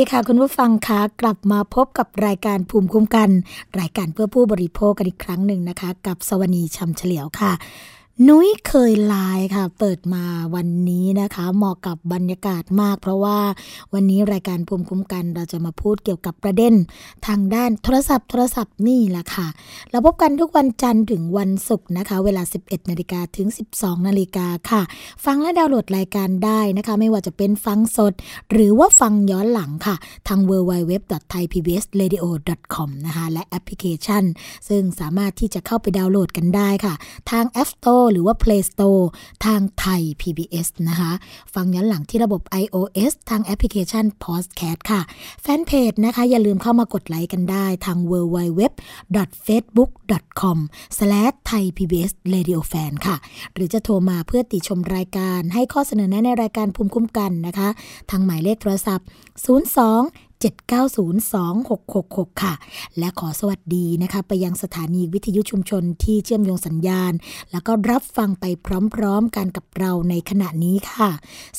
ดีค่ะ คุณผู้ฟังคะกลับมาพบกับรายการภูมิคุ้มกัน รายการเพื่อผู้บริโภคกันอีกครั้งหนึ่งนะคะ กับสวนีชำเฉลียวค่ะ นุ้ยเคยไลน์ค่ะ เปิดมาวันนี้นะคะ เหมาะกับบรรยากาศมาก เพราะว่าวันนี้รายการภูมิคุ้มกันเราจะมาพูดเกี่ยวกับประเด็น ทางด้านโทรศัพท์โทรศัพท์นี่แหละค่ะ เราพบกันทุกวันจันทร์ถึงวันศุกร์นะคะ เวลา 11นาฬิกาถึง 12นาฬิกาค่ะ ฟังและดาวน์โหลดรายการได้นะคะ ไม่ว่าจะเป็นฟังสด หรือว่าฟังย้อนหลังค่ะ ทาง www.thaipbsradio.com นะคะและแอปพลิเคชัน ซึ่งสามารถที่จะเข้าไปดาวน์โหลดกันได้ค่ะ ทาง App Store หรือว่า Play Store ทางไทย PBS นะคะ ฟังย้อนหลังที่ระบบ iOS ทางแอปพลิเคชัน Podcast ค่ะ แฟนเพจนะคะ อย่าลืมเข้ามากดไลค์กันได้ทาง www.facebook.com/thaipbsradiofan ค่ะ หรือจะโทรมาเพื่อติชมรายการให้ข้อเสนอแนะในรายการภูมิคุ้มกันนะคะ ทางหมายเลขโทรศัพท์ 02 7902666 ค่ะ และขอสวัสดีนะคะ ไปยังสถานีวิทยุชุมชนที่เชื่อมโยงสัญญาณ แล้วก็รับฟังไปพร้อมๆกันกับเราในขณะนี้ค่ะ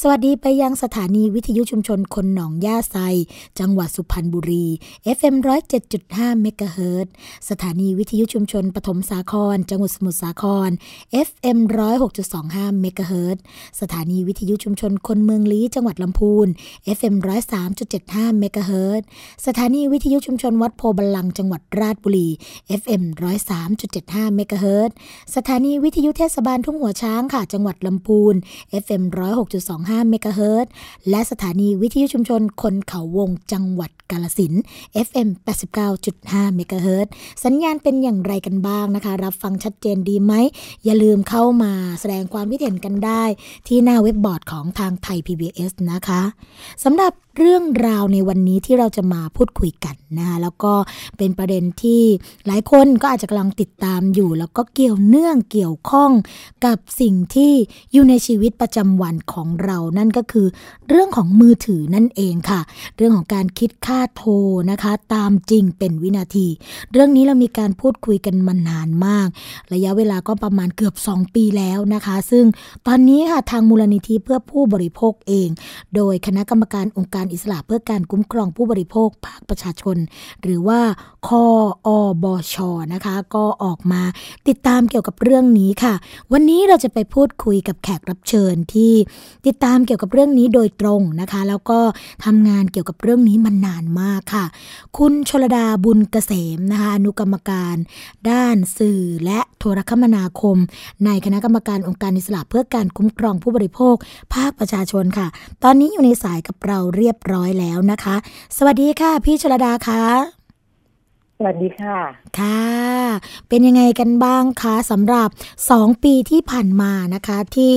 สวัสดีไปยังสถานีวิทยุชุมชนคนหนองย่าไซ จังหวัดสุพรรณบุรี FM 107.5เมกะเฮิรตสถานีวิทยุชุมชนปฐมสาคร จังหวัดสมุทรสาคร FM 106.25เมกะเฮิรตสถานีวิทยุชุมชนคนเมืองลี้จังหวัดลำพูน FM 103.75เมกะเฮิรตสถานีวิทยุชุมชนวัดโพบาลังจังหวัดราชบุรี FM 103.75เมกะเฮิรตสถานีวิทยุเทศบาลทุ่งหัวช้างค่ะ จังหวัดลำพูน FM 106.25เมกะเฮิรตและสถานีวิทยุชุมชนคนเขาวงจังหวัด กาลสิน FM 89.5เมกะเฮิรตสัญญาณเป็นอย่างไรกันบ้างนะคะ รับฟังชัดเจนดีไหม อย่าลืมเข้ามาแสดงความคิดเห็นกันได้ ที่หน้าเว็บบอร์ดของทางไทย PBS นะคะสำหรับเรื่องราวในวันนี้ที่เราจะมาพูดคุยกันนะคะแล้วก็เป็นประเด็นที่หลายคนก็อาจจะกำลังติดตามอยู่ แล้วก็เกี่ยวเนื่องเกี่ยวข้องกับสิ่งที่อยู่ในชีวิตประจำวันของเรานั่นก็คือ เรื่องของมือถือนั่นเองค่ะ เรื่องของการคิดค่าโทรนะคะ ตามจริงเป็นวินาที เรื่องนี้เรามีการพูดคุยกันมานานมาก ระยะเวลาก็ประมาณเกือบ 2 ปีแล้วนะคะ ซึ่งตอนนี้ค่ะทางมูลนิธิเพื่อผู้บริโภคเอง โดยคณะกรรมการองค์การอิสระเพื่อการคุ้มครองผู้บริโภคภาคประชาชน หรือว่าคออบชนะคะ ก็ออกมาติดตามเกี่ยวกับเรื่องนี้ค่ะ วันนี้เราจะไปพูดคุยกับแขกรับเชิญที่ติดตามเกี่ยวกับเรื่องนี้โดยตรงนะคะ แล้วก็ทำงานเกี่ยวกับเรื่องนี้มานานมากค่ะ คุณชลดาบุญเกษมนะคะอนุกรรมการด้านสื่อและโทรคมนาคม ในคณะกรรมการองค์การอิสระเพื่อการคุ้มครองผู้บริโภค ภาคประชาชนค่ะ ตอนนี้อยู่ในสายกับเราเรียบร้อยแล้วนะคะ สวัสดีค่ะ พี่ชลดาคะ วัสดีค่ะ ค่ะ เป็นยังไงกันบ้างคะสำหรับ 2 ปีที่ผ่านมานะคะ ที่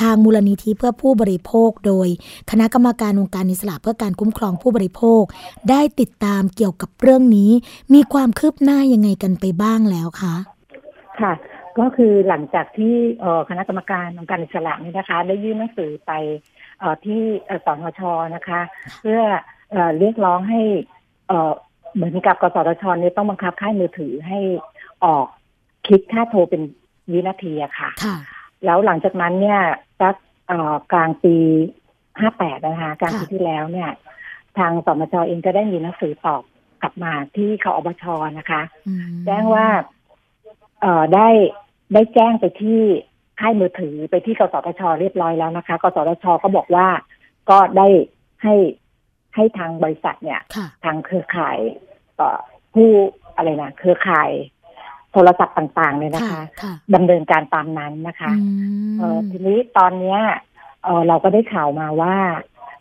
ทางมูลนิธิเพื่อผู้บริโภค โดยคณะกรรมการองค์การอิสระเพื่อการคุ้มครองผู้บริโภค ได้ติดตามเกี่ยวกับเรื่องนี้ มีความคืบหน้ายังไงกันไปบ้างแล้วคะค่ะ ก็คือหลังจากที่เอ่อคณะกรรมการองค์การอิสระนี่นะคะ ได้ยื่นหนังสือไปเอ่อที่เอ่อสนชนะคะ เพื่อเอ่อเรียกร้องให้ เอ่อเหมือนกับกสทชเนี่ยต้องบังคับค่ายมือถือให้ออกคิดค่าโทรเป็นวินาทีอะค่ะค่ะแล้วหลังจากนั้นเนี่ยสักเอ่อกลางปีห้าแปดนะคะกลางปีค่ะที่แล้วเนี่ย ทางสมชเองก็ได้มีหนังสือตอบกลับมาที่คออบชนะคะอืมแจ้งว่าเอ่อได้ได้แจ้งไปที่ค่ายมือถือไปที่กสทชเรียบร้อยแล้วนะคะ กสทชก็บอกว่าก็ได้ให้ ให้ทางบริษัทเนี่ยค่ะทางเครือข่ายเอ่อผู้อะไรนะเครือข่ายโทรศัพท์ต่างๆเลยนะค่ะคะค่ะดำเนินการตามนั้นนะคะอืมเอ่อทีนี้ตอนเนี้ยเอ่อเราก็ได้ข่าวมาว่า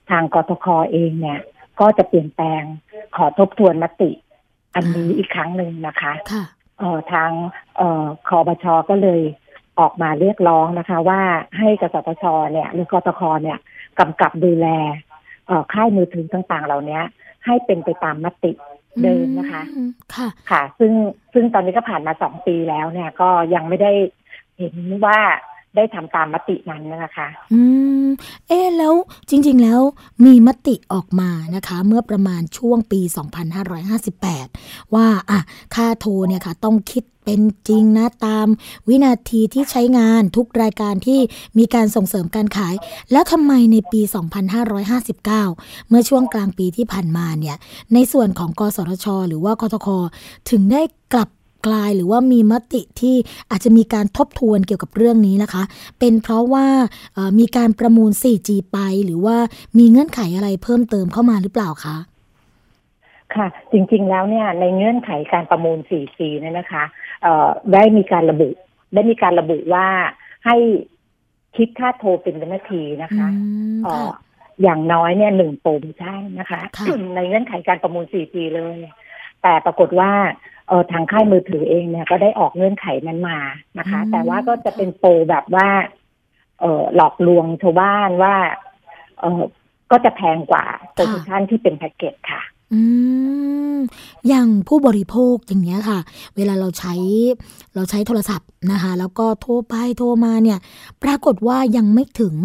ทางกทคเองเนี่ย ก็จะเปลี่ยนแปลงขอทบทวนมติ อันนี้อีกครั้งหนึ่งนะคะค่ะเอ่อทางเอ่อคอบชก็เลยออกมาเรียกร้องนะคะ ว่าให้กสทชเนี่ย หรือกทคเนี่ยกำกับดูแลเอ่อ ค่ายมือถือต่างๆ เหล่านี้ให้เป็นไปตามมติเดิมนะคะอืมค่ะ ค่ะ ซึ่งซึ่งตอนนี้ก็ผ่านมาสองปีแล้วเนี่ย ก็ยังไม่ได้เห็นว่าได้ทำตามมตินั้นนะคะ อืม เอ๊ะแล้วจริง ๆ แล้วมีมติออกมานะคะ เมื่อประมาณช่วงปี 2558 ว่าอะค่าโทรเนี่ยค่ะ ต้องคิด เป็นจริงนะตามวินาทีที่ใช้งานทุกรายการที่มีการส่งเสริมการขาย แล้วทำไมในปี 2559 เมื่อช่วงกลางปีที่ผ่านมาเนี่ยในส่วนของกสทช หรือว่ากทคถึงได้กลับกลายหรือว่ามีมติที่อาจจะมีการทบทวนเกี่ยวกับเรื่องนี้นะคะ เป็นเพราะว่ามีการประมูล 4G ไป หรือว่ามีเงื่อนไขอะไรเพิ่มเติมเข้ามาหรือเปล่าคะค่ะ จริงๆแล้วเนี่ยในเงื่อนไขการประมูล 4C เนี่ยนะคะ ได้มีการระบุ ได้มีการระบุว่าให้คิดค่าโทรเป็นวินาทีนะคะอืมเอ่ค่ะออย่างน้อยเนี่ยหนึ่งโปรโมชั่นนะคะค่ะในเงื่อนไขการประมูล 4G เลย แต่ปรากฏว่าเออทางค่ายมือถือเองเนี่ยก็ได้ออกเงื่อนไขนั้นมานะคะอืมแต่ว่าก็จะเป็นโปรแบบว่า เออหลอกลวงชาวบ้านว่า เออก็จะแพงกว่าโปรโมชั่นที่เป็นแพ็กเกจค่ะ อืมอย่างผู้บริโภคอย่างเงี้ยค่ะ เวลาเราใช้เราใช้โทรศัพท์นะคะ แล้วก็โทรไปโทรมาเนี่ย ปรากฏว่ายังไม่ถึง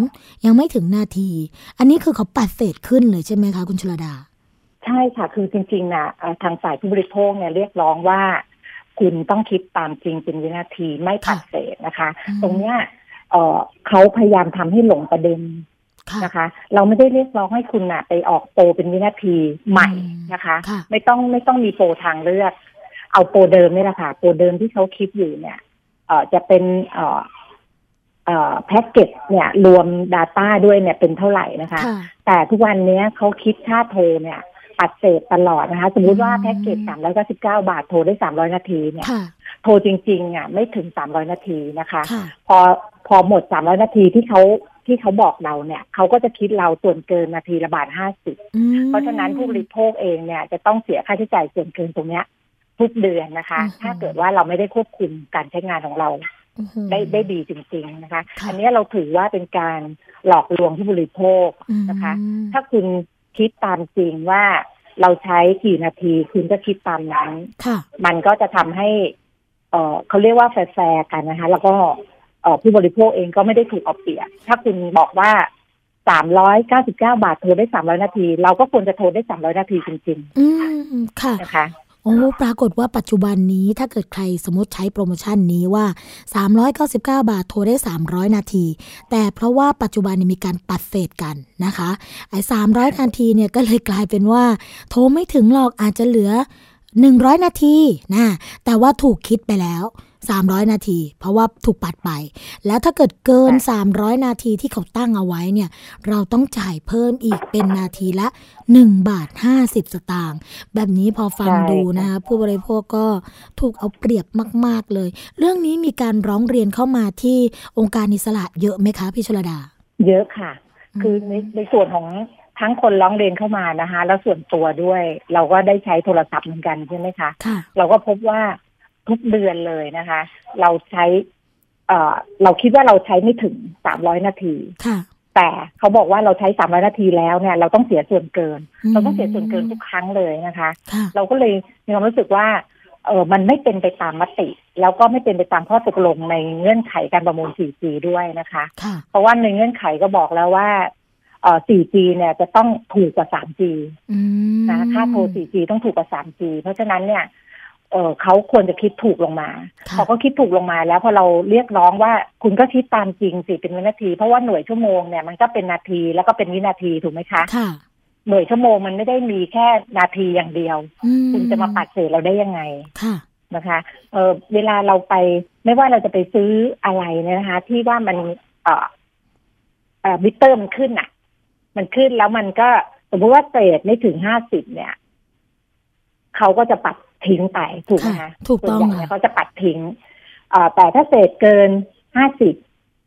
ยังไม่ถึงนาที อันนี้คือเขาปัดเศษขึ้นเลยใช่ไหมคะคุณชลดา ใช่ค่ะ คือจริงๆนะเอ่อทางฝ่ายผู้บริโภคเนี่ยเรียกร้องว่า คุณต้องคิดตามจริงเป็นวินาทีไม่ปัดเศษนะคะอืมตรงเนี้ยเอ่อเขาพยายามทำให้หลงประเด็นค่ะ นะคะ เราไม่ได้เรียกร้องให้คุณน่ะไปออกโปรเป็นวินาทีใหม่อืมนะคะค่ะไม่ต้องไม่ต้องมีโปรทางเลือก เอาโปรเดิมนี่แหละค่ะโปรเดิมที่เขาคิดอยู่เนี่ย เอ่อจะเป็นเอ่อเอ่อแพ็กเกจเนี่ยรวม Data ด้วยเนี่ยเป็นเท่าไหร่นะคะค่ะแต่ทุกวันเนี้ยเขาคิดค่าโทรเนี่ยปัดเศษตลอดนะคะ สมมุติว่าอืมแพ็กเกจสามร้อยเก้าสิบเก้าบาทโทรได้สามร้อยนาทีเนี่ยค่ะโทรจริงๆอะไม่ถึงสามร้อยนาทีนะคะค่ะพอพอหมดสามร้อยนาทีที่เขา ที่เขาบอกเราเนี่ย เขาก็จะคิดเราส่วนเกินนาทีละบาทห้าสิบอืมเพราะฉะนั้นผู้บริโภคเองเนี่ย จะต้องเสียค่าใช้จ่ายส่วนเกินตรงเนี้ย ทุกเดือนนะคะอืมถ้าเกิดว่าเราไม่ได้ควบคุมการใช้งานของเราอื้อหือได้ได้ดีจริง ๆนะคะค่ะอันเนี้ยเราถือว่าเป็นการหลอกลวงผู้บริโภคนะคะอืมถ้าคุณคิดตามจริงว่าเราใช้กี่นาทีคุณก็คิดตามนั้นค่ะมันก็จะทำให้ เออเขาเรียกว่าแฟร์ๆกันนะคะ แล้วก็เออ ผู้บริโภคเองก็ไม่ได้ถูกเอาเปรียบถ้าคุณบอกว่าสามร้อยเก้าสิบเก้าบาทโทรได้สามร้อยนาที เราก็ควรจะโทรได้สามร้อยนาทีจริงอืมค่ะๆนะคะโอ้ปรากฏว่าปัจจุบันนี้ถ้าเกิดใครสมมติใช้โปรโมชั่นนี้ว่า 399 บาทโทรได้ 300 นาที แต่เพราะว่าปัจจุบันนี้มีการปัดเศษกันนะคะไอ้300 นาทีเนี่ยก็เลยกลายเป็นว่า โทรไม่ถึงหรอกอาจจะเหลือ 100 นาทีนะแต่ว่าถูกคิดไปแล้ว 300 นาที เพราะว่าถูกปัดไป แล้วถ้าเกิดเกิน 300 นาทีที่เขาตั้งเอาไว้เนี่ย เราต้องจ่ายเพิ่มอีกเป็นนาทีละ 1 บาท 50 สตางค์แบบนี้พอฟังใช่ดูนะคะผู้บริโภคก็ถูกเอาเปรียบมาก ๆเลย เรื่องนี้มีการร้องเรียนเข้ามาที่องค์การอิสระเยอะไหมคะพี่ชลดา เยอะค่ะ คือในในส่วนของทั้งคนร้องเรียนเข้ามานะคะ แล้วส่วนตัวด้วย เราก็ได้ใช้โทรศัพท์เหมือนกันใช่ไหมคะค่ะเราก็พบว่า ทุกเดือนเลยนะคะ เราใช้ เอ่อ เราคิดว่าเราใช้ไม่ถึงสามร้อยนาทีค่ะแต่เขาบอกว่าเราใช้สามร้อยนาทีแล้วเนี่ย เราต้องเสียส่วนเกินมเราต้องเสียส่วนเกินทุกครั้งเลยนะคะค่ะเราก็เลยมีความรู้สึกว่า เออมันไม่เป็นไปตามมติ แล้วก็ไม่เป็นไปตามข้อตกลงในเงื่อนไขการประมูล 4G ด้วยนะคะค่ะเพราะว่าในเงื่อนไขก็บอกแล้วว่าเอ่อ 4G เนี่ยจะต้องถูกกว่า 3G อืมนะค่าโทร 4G ต้องถูกกว่า 3G เพราะฉะนั้นเนี่ย เออเขาควรจะคิดถูกลงมาค่ะพอเขาคิดถูกลงมาแล้วพอเราเรียกร้องว่าคุณก็คิดตามจริงสิเป็นวินาที เพราะว่าหน่วยชั่วโมงเนี่ยมันก็เป็นนาทีแล้วก็เป็นวินาทีถูกไหมคะค่ะหน่วยชั่วโมงมันไม่ได้มีแค่นาทีอย่างเดียวอืคุณจะมาปัดเศษเราได้ยังไงค่ะนะคะเออเวลาเราไปไม่ว่าเราจะไปซื้ออะไรเนี่ยนะคะ ที่ว่ามันเอ่อเอ่อมิเตอร์มันขึ้นอะ มันขึ้นแล้วมันก็สมมติว่าเศษไม่ถึงห้าสิบเนี่ยเขาก็จะปัด ทิ้งไปถูกไหมค่ะคะถูกต้องส่วนใหญ่เนี่ยค่ะเขาจะปัดทิ้งเอ่อแต่ถ้าเศษเกินห้าสิบ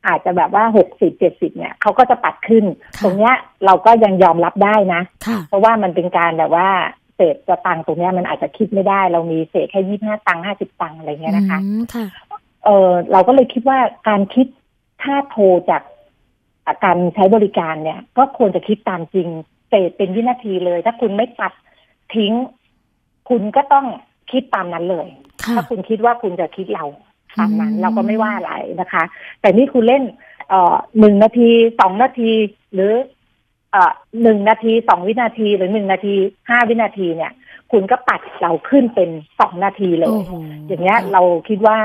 อาจจะแบบว่าหกสิบเจ็ดสิบเนี่ยเขาก็จะปัดขึ้นค่ะตรงเนี้ยเราก็ยังยอมรับได้นะค่ะเพราะว่ามันเป็นการแบบว่าเศษสตังค์ตรงเนี้ยมันอาจจะคิดไม่ได้ เรามีเศษแค่ยี่ห้าตังค์ห้าสิบตังค์อะไรเงี้ยนะคะอืมค่ะเออเราก็เลยคิดว่าการคิดค่าโทรจากการใช้บริการเนี่ย ก็ควรจะคิดตามจริงเศษเป็นวินาทีเลย ถ้าคุณไม่ตัดทิ้ง คุณก็ต้อง คิดตามนั้นเลยค่ะถ้าคุณคิดว่าคุณจะคิดเราตามนั้นอืมเราก็ไม่ว่าอะไรนะคะ แต่นี่คุณเล่นเอ่อหนึ่งนาทีสองนาที หรือเอ่อหนึ่งนาทีสองวินาทีหรือหนึ่งนาทีห้าวินาทีเนี่ย คุณก็ปัดเราขึ้นเป็นสองนาทีเลยโอ้โหอย่างเงี้ยเราคิดว่า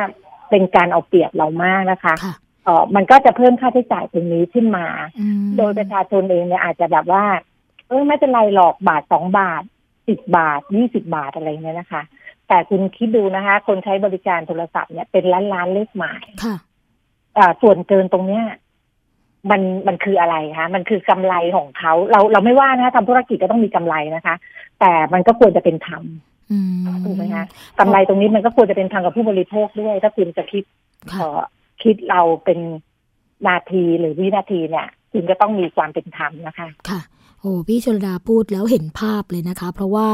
เป็นการเอาเปรียบเรามากนะคะค่ะเออมันก็จะเพิ่มค่าใช้จ่ายตรงนี้ขึ้นมาอืมโดยประชาชนเองเนี่ยอาจจะแบบว่า เออไม่เป็นไรหรอกบาทสองบาทสิบบาทยี่สิบาทอะไรเงี้ยนะคะ แต่คุณคิดดูนะคะ คนใช้บริการโทรศัพท์เนี่ยเป็นล้านล้านๆเลขหมายค่ะอ่าส่วนเกินตรงเนี้ยมันมันคืออะไรคะมันคือกำไรของเขาเราเราไม่ว่านะคะทำธุรกิจก็ต้องมีกำไรนะคะ แต่มันก็ควรจะเป็นธรรมอืมถูกไหมคะกำไรตรงนี้มันก็ควรจะเป็นธรรมกับผู้บริโภคด้วย ถ้าคุณจะคิดค่ะเอ่อคิดเราเป็นนาทีหรือวินาทีเนี่ยคุณก็ต้องมีความเป็นธรรมนะคะ ค่ะ โอ้พี่ชลดาพูดแล้วเห็นภาพเลยนะคะ เพราะว่า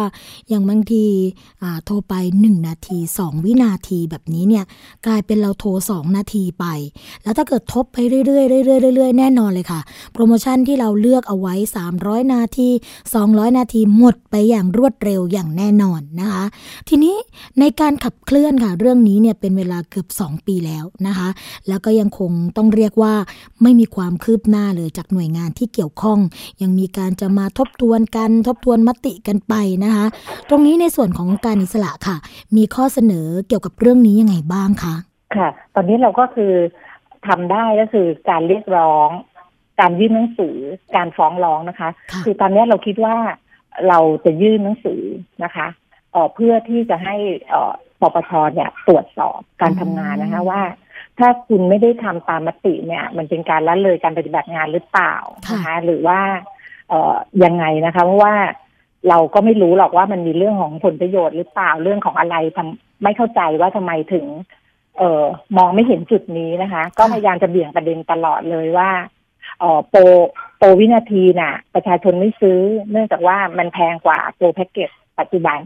อย่างบางทีโทรไป 1 นาที 2 วินาทีแบบนี้เนี่ยกลายเป็นเราโทร 2 นาทีไป แล้วถ้าเกิดทบไปเรื่อยๆเรื่อยๆเรื่อยๆแน่นอนเลยค่ะ โปรโมชั่นที่เราเลือกเอาไว้ 300 นาที 200 นาทีหมดไปอย่างรวดเร็วอย่างแน่นอนนะคะ ทีนี้ในการขับเคลื่อนค่ะเรื่องนี้เนี่ยเป็นเวลาเกือบ 2 ปีแล้วนะคะ แล้วก็ยังคงต้องเรียกว่าไม่มีความคืบหน้าเลยจากหน่วยงานที่เกี่ยวข้อง ยังมีการจะมาทบทวนกันทบทวนมติกันไปนะคะ ตรงนี้ในส่วนของการอิสระค่ะ มีข้อเสนอเกี่ยวกับเรื่องนี้ยังไงบ้างคะค่ะ ตอนนี้เราก็คือทำได้ก็คือการเรียกร้อง การยื่นหนังสือ การฟ้องร้องนะคะ คือตอนนี้เราคิดว่าเราจะยื่นหนังสือนะคะเเพื่อที่จะให้ปปชเนี่ยตรวจสอบการทำงานนะคะว่า ถ้าคุณไม่ได้ทำตามมติเนี่ย มันเป็นการละเลยการปฏิบัติงานหรือเปล่านะคะหรือว่า เอ่อยังไงนะคะเพราะว่าเราก็ไม่รู้หรอกว่ามันมีเรื่องของผลประโยชน์หรือเปล่าเรื่องของอะไรทำไม่เข้าใจว่าทำไมถึง เอ่อมองไม่เห็นจุดนี้นะคะ ก็พยายามจะเบี่ยงประเด็นตลอดเลยว่าเอ่อโปรโปรวินาทีน่ะ ประชาชนไม่ซื้อ เนื่องจากว่ามันแพงกว่าโปรแพ็กเกจปัจจุบัน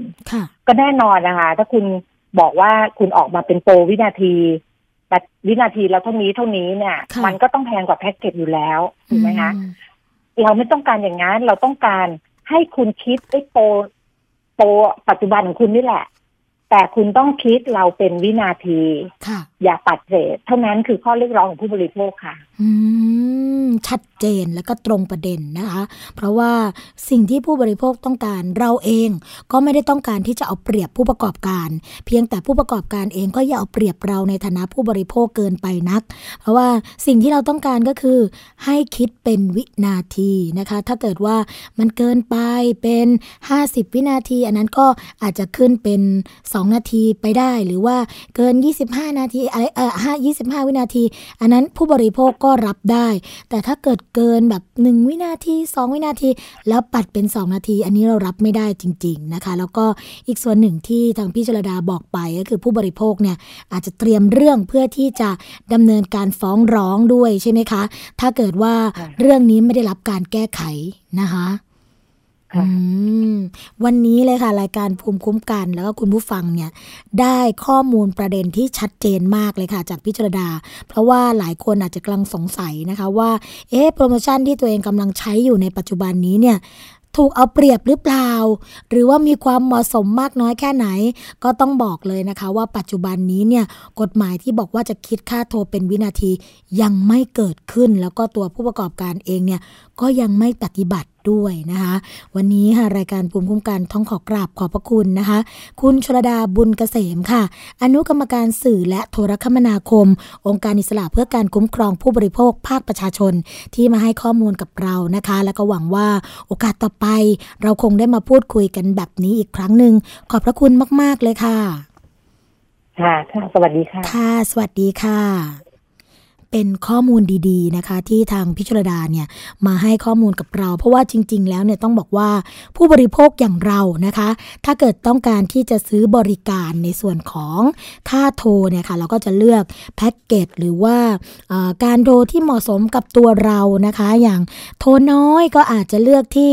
ก็แน่นอนนะคะ ถ้าคุณบอกว่าคุณออกมาเป็นโปรวินาทีวินาทีแล้วเท่านี้เท่านี้เนี่ย มันก็ต้องแพงกว่าแพ็กเกจอยู่แล้วถูกไหมคะ เราไม่ต้องการอย่างนั้น เราต้องการให้คุณคิดไอ้โปโปปัจจุบันของคุณนี่แหละ แต่คุณต้องคิดเราเป็นวินาทีค่ะ อย่าปัดเศษเท่านั้นคือข้อเรียกร้องของผู้บริโภคค่ะชัดเจนและก็ตรงประเด็นนะคะ เพราะว่าสิ่งที่ผู้บริโภคต้องการเราเองก็ไม่ได้ต้องการที่จะเอาเปรียบผู้ประกอบการ เพียงแต่ผู้ประกอบการเองก็อย่าเอาเปรียบเราในฐานะผู้บริโภคเกินไปนัก เพราะว่าสิ่งที่เราต้องการก็คือ ให้คิดเป็นวินาทีนะคะ ถ้าเกิดว่ามันเกินไปเป็น 50 วินาที อันนั้นก็อาจจะขึ้นเป็น 2 นาทีไปได้หรือว่าเกิน 25 นาทีอะไรเออ5 25วินาที อันนั้นผู้บริโภคก็รับได้ แต่ถ้าเกิดเกินแบบ 1 วินาที 2 วินาที แล้วปัดเป็น 2 นาที อันนี้เรารับไม่ได้จริง ๆนะคะ แล้วก็อีกส่วนหนึ่งที่ทางพี่จรดาบอกไปก็คือผู้บริโภคเนี่ยอาจจะเตรียมเรื่องเพื่อที่จะดำเนินการฟ้องร้องด้วยใช่ไหมคะ ถ้าเกิดว่าเรื่องนี้ไม่ได้รับการแก้ไขนะคะ วันนี้เลยค่ะ รายการภูมิคุ้มกันแล้วก็คุณผู้ฟังเนี่ย ได้ข้อมูลประเด็นที่ชัดเจนมากเลยค่ะ จากพิจารณาเพราะว่าหลายคนอาจจะกำลังสงสัยนะคะว่า เอ๊ะโปรโมชั่นที่ตัวเองกำลังใช้อยู่ในปัจจุบันนี้เนี่ยถูกเอาเปรียบหรือเปล่า หรือว่ามีความเหมาะสมมากน้อยแค่ไหน ก็ต้องบอกเลยนะคะว่าปัจจุบันนี้เนี่ยกฎหมายที่บอกว่าจะคิดค่าโทรเป็นวินาทียังไม่เกิดขึ้น แล้วก็ตัวผู้ประกอบการเองเนี่ยก็ยังไม่ปฏิบัติ ด้วยนะคะ วันนี้ค่ะรายการภูมิคุ้มกันท้องขอกราบขอบพระคุณนะคะ คุณชลดาบุญเกษมค่ะ อนุกรรมการสื่อและโทรคมนาคม องค์การอิสระเพื่อการคุ้มครองผู้บริโภคภาคประชาชนที่มาให้ข้อมูลกับเรานะคะ แล้วก็หวังว่าโอกาสต่อไป เราคงได้มาพูดคุยกันแบบนี้อีกครั้งหนึ่งขอบพระคุณมาก ๆ เลยค่ะ ค่ะ ค่ะ สวัสดีค่ะ ค่ะ สวัสดีค่ะ เป็นข้อมูลดีๆนะคะ ที่ทางพิจารดาเนี่ยมาให้ข้อมูลกับเรา เพราะว่าจริง ๆ แล้วเนี่ยต้องบอกว่าผู้บริโภคอย่างเรานะคะ ถ้าเกิดต้องการที่จะซื้อบริการในส่วนของค่าโทรเนี่ยค่ะเราก็จะเลือกแพ็กเกจหรือว่าการโทรที่เหมาะสมกับตัวเรานะคะ อย่างโทรน้อยก็อาจจะเลือกที่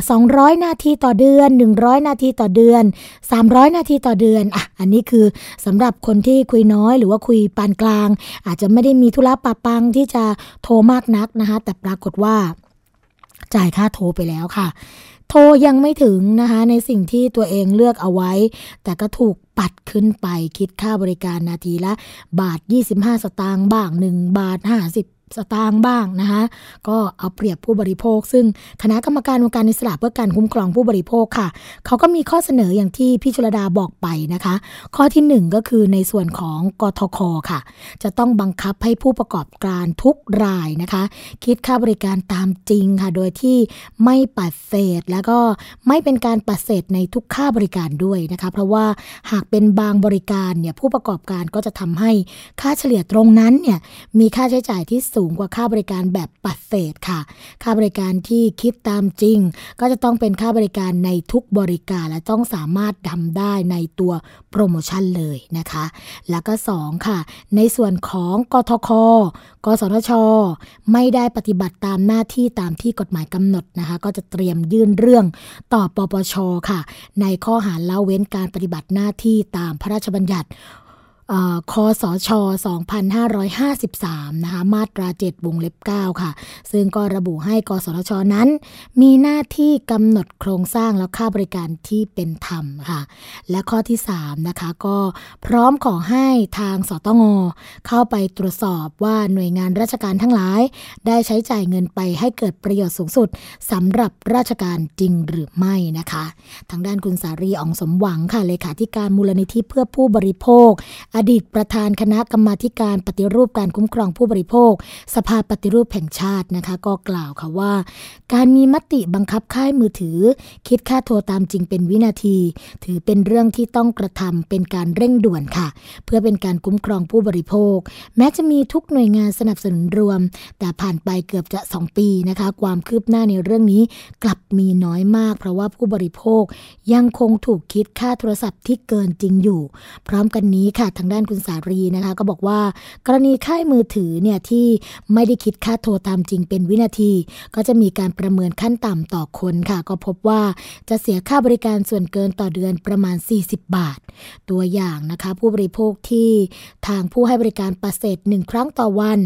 200 นาทีต่อเดือน 100 นาทีต่อเดือน 300 นาทีต่อเดือนอะอันนี้คือสำหรับคนที่คุยน้อยหรือว่าคุยปานกลาง อาจจะไม่ได้มีธุระปะปังที่จะโทรมากนักนะคะ แต่ปรากฏว่าจ่ายค่าโทรไปแล้วค่ะ โทรยังไม่ถึงนะคะ ในสิ่งที่ตัวเองเลือกเอาไว้ แต่ก็ถูกปัดขึ้นไปคิดค่าบริการนาทีละ บาท 25 สตางค์บ้าง 1 บาท 50 สตางค์บ้างนะคะก็เอาเปรียบผู้บริโภค ซึ่งคณะกรรมการองค์การอิสระเพื่อการคุ้มครองผู้บริโภคค่ะ เขาก็มีข้อเสนออย่างที่พี่ชุลดาบอกไปนะคะ ข้อที่ 1 ก็คือในส่วนของกทคค่ะ จะต้องบังคับให้ผู้ประกอบการทุกรายนะคะ คิดค่าบริการตามจริงค่ะ โดยที่ไม่ปัดเศษแล้วก็ไม่เป็นการปัดเศษในทุกค่าบริการด้วยนะคะ เพราะว่าหากเป็นบางบริการเนี่ยผู้ประกอบการก็จะทำให้ค่าเฉลี่ยตรงนั้นเนี่ยมีค่าใช้จ่ายที่สูสูงกว่าค่าบริการแบบปัดเศษค่ะ ค่าบริการที่คิดตามจริง ก็จะต้องเป็นค่าบริการในทุกบริการและต้องสามารถทำได้ในตัวโปรโมชั่นเลยนะคะ แล้วก็ 2 ค่ะ ในส่วนของกทค กสทช ไม่ได้ปฏิบัติตามหน้าที่ตามที่กฎหมายกำหนดนะคะ ก็จะเตรียมยื่นเรื่องต่อปปชค่ะ ในข้อหาละเว้นการปฏิบัติหน้าที่ตามพระราชบัญญัติ คสช 2553 นะคะ มาตรา 7 วงเล็บ 9 ค่ะ ซึ่งก็ระบุให้กสทช นั้น มีหน้าที่กำหนดโครงสร้างและค่าบริการที่เป็นธรรมค่ะ และข้อที่ 3 นะคะ ก็พร้อมขอให้ทางสตงเข้าไปตรวจสอบว่าหน่วยงานราชการทั้งหลาย ได้ใช้จ่ายเงินไปให้เกิดประโยชน์สูงสุดสำหรับราชการจริงหรือไม่นะคะ ทางด้านคุณสารีอองสมหวังค่ะเลขาธิการมูลนิธิเพื่อผู้บริโภคออดีตประธานคณะกรรมาการปฏิรูปการคุ้มครองผู้บริโภค สภาปฏิรูปแห่งชาตินะคะ ก็กล่าวค่ะว่า การมีมติบังคับค่ายมือถือ คิดค่าโทรตามจริงเป็นวินาที ถือเป็นเรื่องที่ต้องกระทำเป็นการเร่งด่วนค่ะ เพื่อเป็นการคุ้มครองผู้บริโภค แม้จะมีทุกหน่วยงานสนับสนุนรวม แต่ผ่านไปเกือบจะ 2 ปีนะคะ ความคืบหน้าในเรื่องนี้กลับมีน้อยมาก เพราะว่าผู้บริโภคยังคงถูกคิดค่าโทรศัพท์ที่เกินจริงอยู่ พร้อมกันนี้ค่ะทางด้านคุณสารีนะคะ ก็บอกว่ากรณีค่ายมือถือเนี่ยที่ไม่ได้คิดค่าโทรตามจริงเป็นวินาที ก็จะมีการประเมินขั้นต่ำต่อคนค่ะ ก็พบว่าจะเสียค่าบริการส่วนเกินต่อเดือนประมาณ 40 บาท ตัวอย่างนะคะผู้บริโภคที่ทางผู้ให้บริการประเสริฐหนึ่งครั้งต่อวัน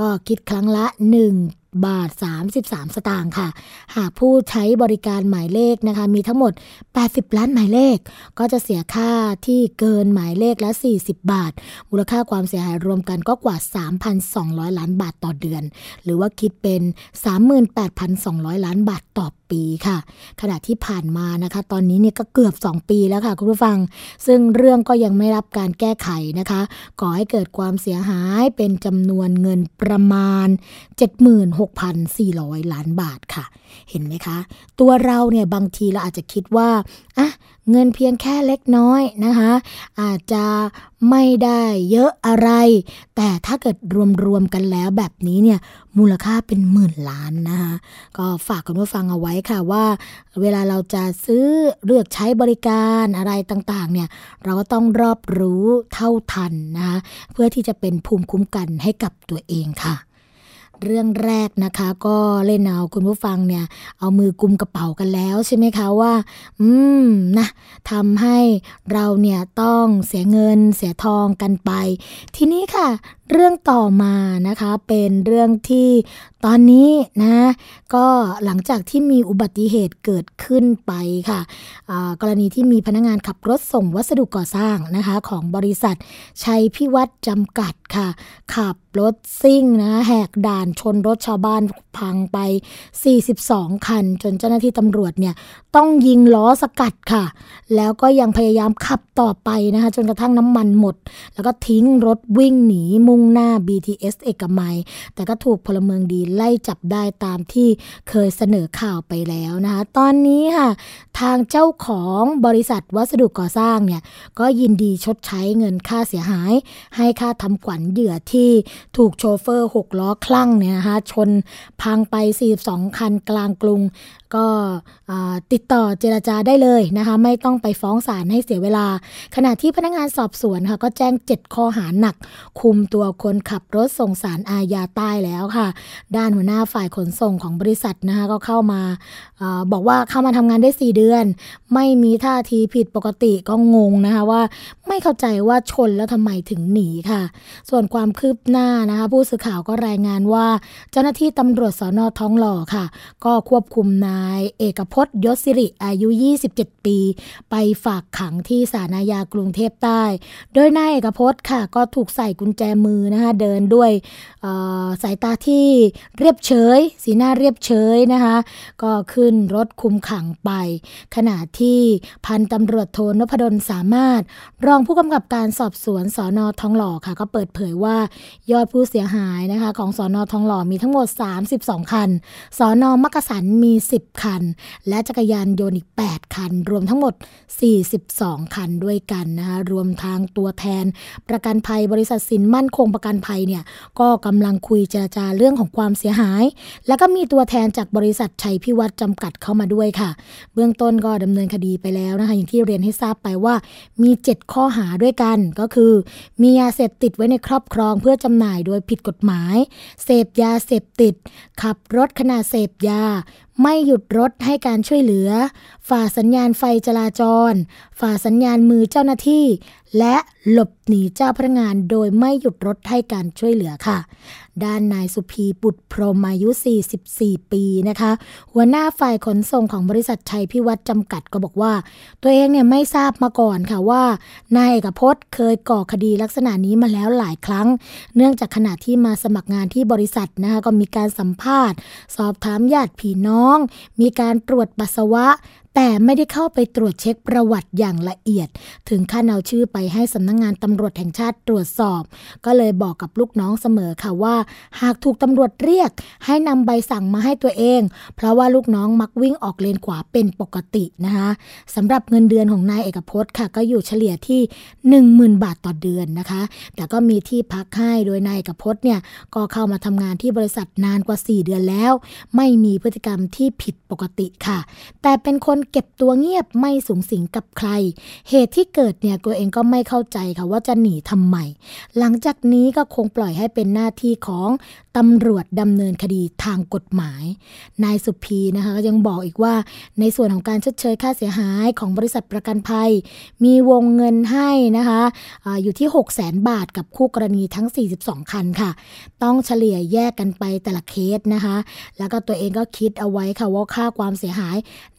ก็คิดครั้งละ 1 บาท 33 สตางค์ค่ะ หากผู้ใช้บริการหมายเลขนะคะ มีทั้งหมด 80 ล้านหมายเลข ก็จะเสียค่าที่เกินหมายเลขละ 40 บาท มูลค่าความเสียหายรวมกันก็กว่า 3,200 ล้านบาทต่อเดือน หรือว่าคิดเป็น 38,200 ล้านบาทต่อ ปีค่ะ ขณะที่ผ่านมานะคะ ตอนนี้เนี่ยก็เกือบ 2 ปีแล้วค่ะคุณผู้ฟัง ซึ่งเรื่องก็ยังไม่รับการแก้ไขนะคะก่อให้เกิดความเสียหายเป็นจำนวนเงินประมาณ 76,400 ล้านบาทค่ะ เห็นไหมคะ ตัวเราเนี่ยบางทีเราอาจจะคิดว่าอะเงินเพียงแค่เล็กน้อยนะคะ อาจจะไม่ได้เยอะอะไร แต่ถ้าเกิดรวมๆกันแล้วแบบนี้เนี่ยมูลค่าเป็นหมื่นล้านนะคะก็ฝากคุณผู้ฟังเอาไว้ค่ะว่า เวลาเราจะซื้อเลือกใช้บริการอะไรต่างๆเนี่ยเราก็ต้องรอบรู้เท่าทันนะคะเพื่อที่จะเป็นภูมิคุ้มกันให้กับตัวเองค่ะ เรื่องแรกนะคะ ก็เล่นเอาคุณผู้ฟังเนี่ย เอามือกุมกระเป๋ากันแล้วใช่ไหมคะว่า อืมนะทำให้เราเนี่ยต้องเสียเงินเสียทองกันไป ทีนี้ค่ะเรื่องต่อมานะคะเป็นเรื่องที่ตอนนี้นะก็หลังจากที่มีอุบัติเหตุเกิดขึ้นไปค่ะกรณีที่มีพนักงานขับรถส่งวัสดุก่อสร้างนะคะของบริษัทชัยพิวัตรจำกัดค่ะ ขับรถซิ่งนะแหกด่านชนรถชาวบ้านพังไป 42 คัน จนเจ้าหน้าที่ตำรวจเนี่ยต้องยิงล้อสกัดค่ะ แล้วก็ยังพยายามขับต่อไปนะคะจนกระทั่งน้ำมันหมด แล้วก็ทิ้งรถวิ่งหนีมุงงหน้า BTS เอกมัย แต่ก็ถูกพลเมืองดีไล่จับได้ตามที่เคยเสนอข่าวไปแล้วนะคะตอนนี้ค่ะ ทางเจ้าของบริษัทวัสดุก่อสร้างเนี่ยก็ยินดีชดใช้เงินค่าเสียหาย ให้ค่าทำขวัญเหยื่อที่ถูกโชเฟอร์หกล้อคลั่งเนี่ยนะคะชนพังไป 42 คันกลางกรุง ก็ติดต่อเจรจาได้เลยนะคะไม่ต้องไปฟ้องศาลให้เสียเวลา ขณะที่พนักงานสอบสวนค่ะก็แจ้ง 7 ข้อหาหนัก คุมตัวคนขับรถส่งสารอาญาใต้แล้วค่ะ ด้านหัวหน้าฝ่ายขนส่งของบริษัทนะคะก็เข้ามาอบอกว่าเข้ามาทำงานได้ 4 เดือน ไม่มีท่าทีผิดปกติก็งงนะคะว่าไม่เข้าใจว่าชนแล้วทำไมถึงหนีค่ะ ส่วนความคืบหน้านะคะผู้สื่อข่าวก็รายงานว่า เจ้าหน้าที่ตำรวจสอนอท้องหล่อค่ะ ก็ควบคุมนายเอกพจน์ยศสิริอายุ 27 ปี ไปฝากขังที่ศาลาญากรุงเทพใต้ โดยนายเอกพจน์ค่ะก็ถูกใส่กุญแจมือนะคะเดินด้วยสายตาที่เรียบเฉย สีหน้าเรียบเฉยนะคะก็ขึ้นรถคุมขังไป ขณะที่พันตำรวจโทนพดลสามารถ รองผู้กำกับการสอบสวนสอนอทองหล่อค่ะ ก็เปิดเผยว่ายอดผู้เสียหายนะคะของสอนอทองหล่อมีทั้งหมด 32 คันสอนอมักกะสันมี 10คัน และจักรยานยนต์อีก 8 คัน รวมทั้งหมด 42 คันด้วยกันนะคะรวมทางตัวแทน ประกันภัยบริษัทสินมั่นคงประกันภัยเนี่ยก็กำลังคุยเจรจาเรื่องของความเสียหาย แล้วก็มีตัวแทนจากบริษัทชัยพิวัตรจำกัดเข้ามาด้วยค่ะ เบื้องต้นก็ดำเนินคดีไปแล้วนะคะอย่างที่เรียนให้ทราบไปว่ามี 7 ข้อหาด้วยกันก็คือ มียาเสพติดไว้ในครอบครองเพื่อจำหน่ายโดยผิดกฎหมาย เสพยาเสพติด ขับรถขณะเสพยาไม่หยุดรถให้การช่วยเหลือ ฝ่าสัญญาณไฟจราจร ฝ่าสัญญาณมือเจ้าหน้าที่ และหลบหนีเจ้าพนักงานโดยไม่หยุดรถให้การช่วยเหลือค่ะ ด้านนายสุพีบุตรพรมอายุ 44 ปีนะคะ หัวหน้าฝ่ายขนส่งของบริษัทชัยพิวัตรจำกัดก็บอกว่า ตัวเองเนี่ยไม่ทราบมาก่อนค่ะว่านายเอกพจน์เคยก่อคดีลักษณะนี้มาแล้วหลายครั้ง เนื่องจากขณะที่มาสมัครงานที่บริษัทนะคะก็มีการสัมภาษณ์ สอบถามญาติพี่น้อง มีการตรวจปัสสาวะ แต่ไม่ได้เข้าไปตรวจเช็คประวัติอย่างละเอียด ถึงขั้นเอาชื่อไปให้สำนักงงานตำรวจแห่งชาติตรวจสอบ ก็เลยบอกกับลูกน้องเสมอค่ะว่า หากถูกตำรวจเรียก ให้นำใบสั่งมาให้ตัวเอง เพราะว่าลูกน้องมักวิ่งออกเลนขวาเป็นปกตินะคะสำหรับเงินเดือนของนายเอกพจน์ค่ะ ก็อยู่เฉลี่ยที่ 10,000 บาทต่อเดือนนะคะ แต่ก็มีที่พักให้โดยนายเอกพจน์เนี่ยก็เข้ามาทำงานที่บริษัทนานกว่า 4 เดือนแล้ว ไม่มีพฤติกรรมที่ผิดปกติค่ะ แต่เป็นคนเก็บตัวเงียบไม่สูงสิงกับใคร เหตุที่เกิดเนี่ยตัวเองก็ไม่เข้าใจค่ะว่าจะหนีทำไม หลังจากนี้ก็คงปล่อยให้เป็นหน้าที่ของตำรวจดำเนินคดีทางกฎหมาย นายสุพีนะคะก็ยังบอกอีกว่าในส่วนของการชดเชยค่าเสียหายของบริษัทประกันภัย มีวงเงินให้นะคะออยู่ที่ 6 0 0 0 0 0บาทกับคู่กรณีทั้ง 42 คันค่ะ ต้องเฉลี่ยแยกกันไปแต่ละเคสนะคะ แล้วก็ตัวเองก็คิดเอาไว้ค่ะว่าค่าความเสียหาย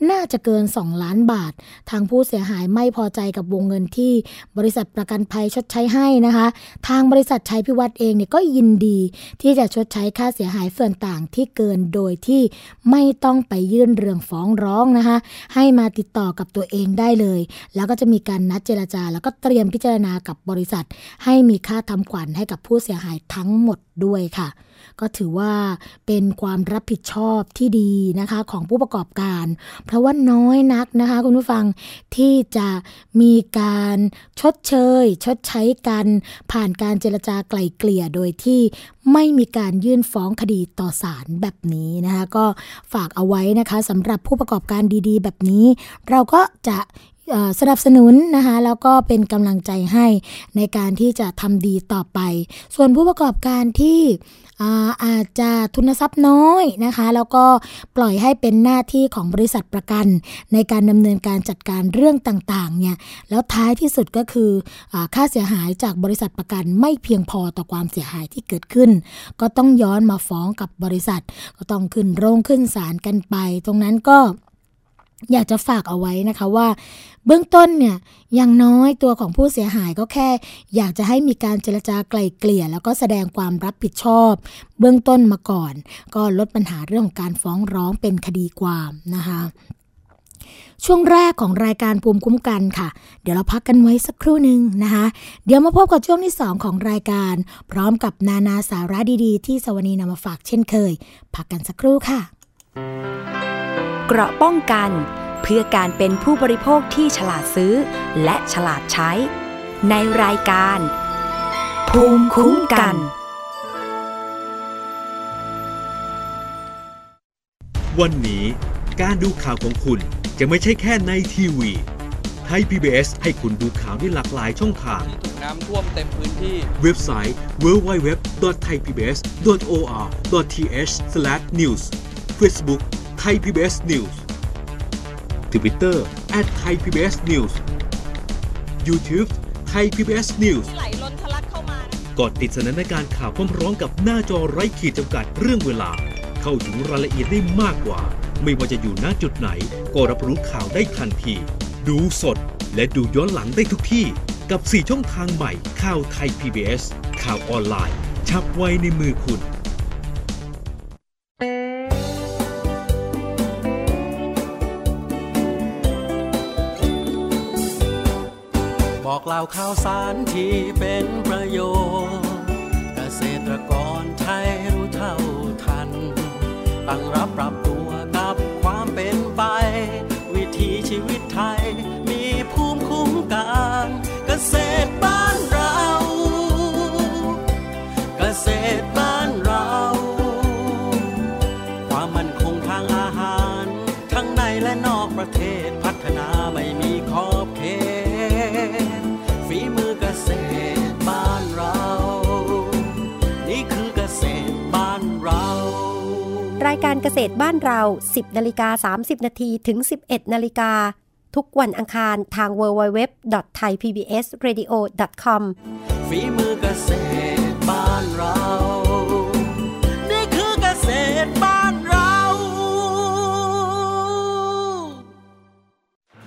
น่าจะเกิน 2 ล้านบาท ทางผู้เสียหายไม่พอใจกับวงเงินที่บริษัทประกันภัยชดใช้ให้นะคะ ทางบริษัทชัยพิวัตรเองเนี่ยก็ยินดีที่จะชดใช้ค่าเสียหายส่วนต่างที่เกินโดยที่ไม่ต้องไปยื่นเรื่องฟ้องร้องนะคะ ให้มาติดต่อกับตัวเองได้เลย แล้วก็จะมีการนัดเจรจา แล้วก็เตรียมพิจารณากับบริษัท ให้มีค่าทำขวัญให้กับผู้เสียหายทั้งหมดด้วยค่ะ ก็ถือว่าเป็นความรับผิดชอบที่ดีนะคะของผู้ประกอบการ เพราะว่าน้อยนักนะคะคุณผู้ฟังที่จะมีการชดเชย ชดใช้กันผ่านการเจรจาไกล่เกลี่ยโดยที่ไม่มีการยื่นฟ้องคดีต่อศาลแบบนี้นะคะก็ฝากเอาไว้นะคะสำหรับผู้ประกอบการดีๆ แบบนี้ เราก็จะสนับสนุนนะคะแล้วก็เป็นกำลังใจให้ในการที่จะทำดีต่อไป ส่วนผู้ประกอบการที่ อาอาจจะทุนทรัพย์น้อยนะคะ แล้วก็ปล่อยให้เป็นหน้าที่ของบริษัทประกัน ในการดำเนินการจัดการเรื่องต่างๆเนี่ยแล้วท้ายที่สุดก็คืออค่าเสียหายจากบริษัทประกันไม่เพียงพอต่อความเสียหายที่เกิดขึ้น ก็ต้องย้อนมาฟ้องกับบริษัท ก็ต้องขึ้นโรงขึ้นศาลกันไป ตรงนั้นก็ อยากจะฝากเอาไว้นะคะว่า เบื้องต้นเนี่ยย่างน้อยตัวของผู้เสียหายก็แค่ อยากจะให้มีการเจรจาไกล่เกลี่ย แล้วก็แสดงความรับผิดชอบ เบื้องต้นมาก่อน ก็ลดปัญหาเรื่องของการฟ้องร้องเป็นคดีความนะคะช่วงแรกของรายการภูมิคุ้มกันค่ะ เดี๋ยวเราพักกันไว้สักครู่หนึ่งนะคะ เดี๋ยวมาพบกับช่วงที่ 2 ของรายการ พร้อมกับนานาสาระดีๆ ที่สวนีนำมาฝากเช่นเคย พักกันสักครู่ค่ะ เกราะป้องกัน เพื่อการเป็นผู้บริโภคที่ฉลาดซื้อ และฉลาดใช้ ในรายการ ภูมิคุ้มกัน วันนี้การดูข่าวของคุณจะไม่ใช่แค่ในทีวีไทย PBS ให้คุณดูข่าวได้หลากหลายช่องทาง ถูกน้ำท่วมเต็มพื้นที่ เว็บไซต์ www.thaipbs.or.th/news Facebook Thai PBS News Twitter @thaipbsnews YouTube Thai PBS News ไหลล้นทะลักเข้ามานะกดติดสนันในการข่าวพร้อมๆกับหน้าจอไร้ขีดจำกัดเรื่องเวลา เข้าถึงรายละเอียดได้มากกว่า ไม่ว่าจะอยู่ณจุดไหน ก็รับรู้ข่าวได้ทันที ดูสดและดูย้อนหลังได้ทุกที่ กับ 4 ช่องทางใหม่ข่าวไทย PBS ข่าวออนไลน์ ชับไว้ในมือคุณ กล่าวข่าวสารที่เป็นประโยชน์ รายการเกษตรบ้านเรา 10นาฬิกา30 นาทีถึง 11นาฬิกาทุกวันอังคารทาง www.thaipbsradio.com ฝีมือเกษตรบ้านเรา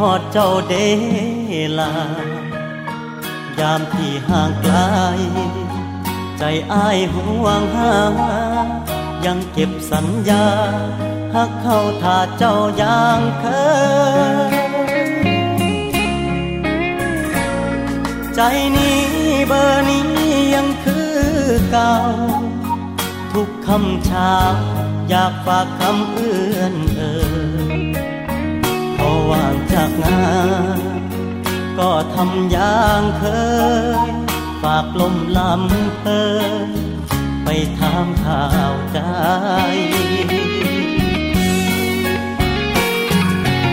คิดทอดเจ้าเดลา ยามที่ห่างไกล ใจอ้ายห่วงหา ยังเก็บสัญญาหักเข้าถาเจ้าอย่างเคยใจนี้เบอร์นี้ยังคือเก่า ทุกคำเช้าอยากฝากคำเอื้อนเว่างจากงาน ก็ทำอย่างเคย ฝากลมลำเพยไปถามข่าวใจ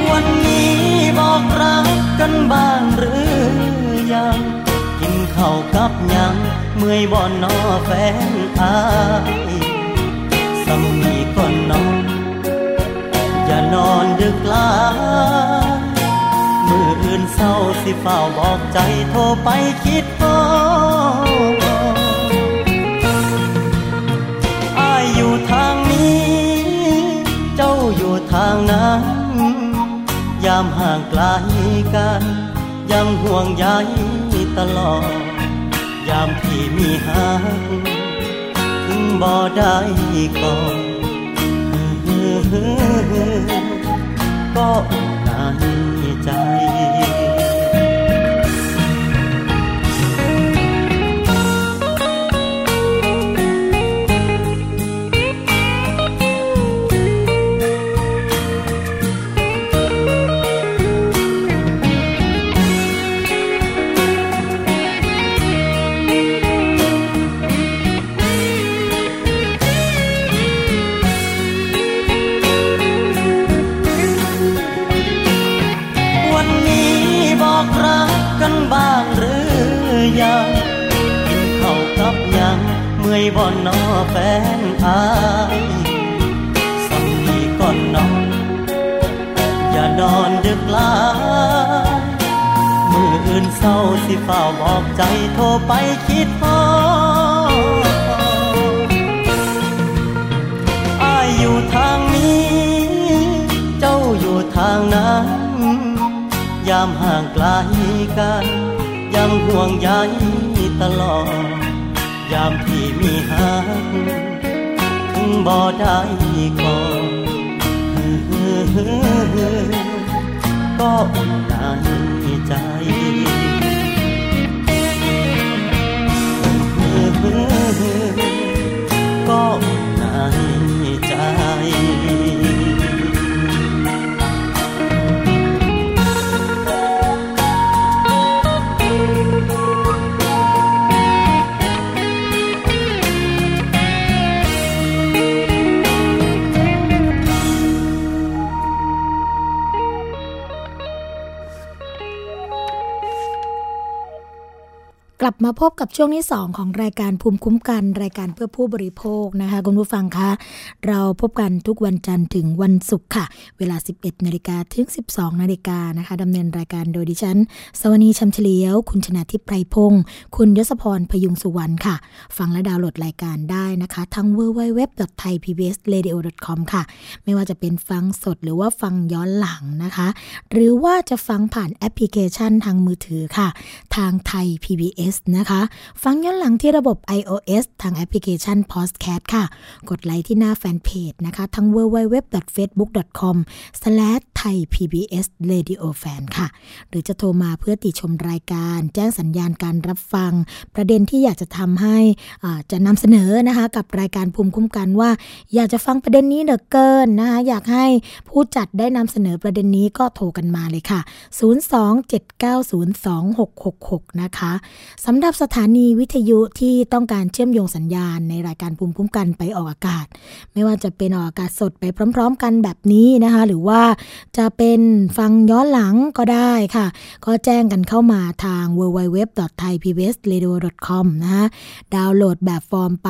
วันนี้บอกรักกันบ้างหรือยัง กินข้าวกับยัง เมื่อยบ่อนอแฟนอายสำนีก่อนนอน อย่านอนดึกลายมืออื่นเศร้าสิเฝ้าบอกใจโทรไปคิดพออายอยู่ทางนี้ เจ้าอยู่ทางนั้น ยามห่างไกลกัน ยังห่วงใยตลอด ยามที่มีหักถึงบ่ได้ก่อน ก็ในใจ ใจโทรไปคิดพออายอยู่ทางนี้ เจ้าอยู่ทางนั้น ยามห่างไกลกันยังห่วงใยตลอด ยามที่มีหักถึงบ่ได้ก่อนก็อุ่นใน บมาพบกับช่วงที่ 2 ของรายการภูมิคุ้มกันรายการเพื่อผู้บริโภคนะคะคุณผู้ฟังคะเราพบกันทุกวันจันทร์ถึงวันศุกร์ค่ะ เวลา 11นาฬิกาถึง 12นาฬิกานะคะดำเนินรายการโดยดิฉัน สวนีชัมเฉลียว คุณชนะทิพไพรพงศ์คุณยศพรพยุงสุวรรณค่ะ ฟังและดาวน์โหลดรายการได้นะคะทั้ง www.thaipbsradio.com ค่ะ ไม่ว่าจะเป็นฟังสดหรือว่าฟังย้อนหลังนะคะ หรือว่าจะฟังผ่านแอปพลิเคชันทางมือถือค่ะ ทางไทย PBS นะคะ ฟังย้อนหลังที่ระบบ iOS ทางแอปพลิเคชัน Podcast ค่ะ กดไลค์ที่หน้าแฟนเพจนะคะทั้ง www.facebook.com/thaipbsradiofan ค่ะ หรือจะโทรมาเพื่อติชมรายการ แจ้งสัญญาณการรับฟัง ประเด็นที่อยากจะทำให้จะนำเสนอนะคะกับรายการภูมิคุ้มกันว่า อยากจะฟังประเด็นนี้เหลือเกินนะคะอยากให้ผู้จัดได้นำเสนอประเด็นนี้ก็โทรกันมาเลยค่ะ 027902666 นะคะสำหรับสถานีวิทยุที่ต้องการเชื่อมโยงสัญญาณในรายการภูมิคุ้มกันไปออกอากาศ ไม่ว่าจะเป็นออกอากาศสดไปพร้อม ๆ กันแบบนี้นะคะ หรือว่าจะเป็นฟังย้อนหลังก็ได้ค่ะ ก็แจ้งกันเข้ามาทาง www.thaipbsradio.com นะคะดาวน์โหลดแบบฟอร์มไป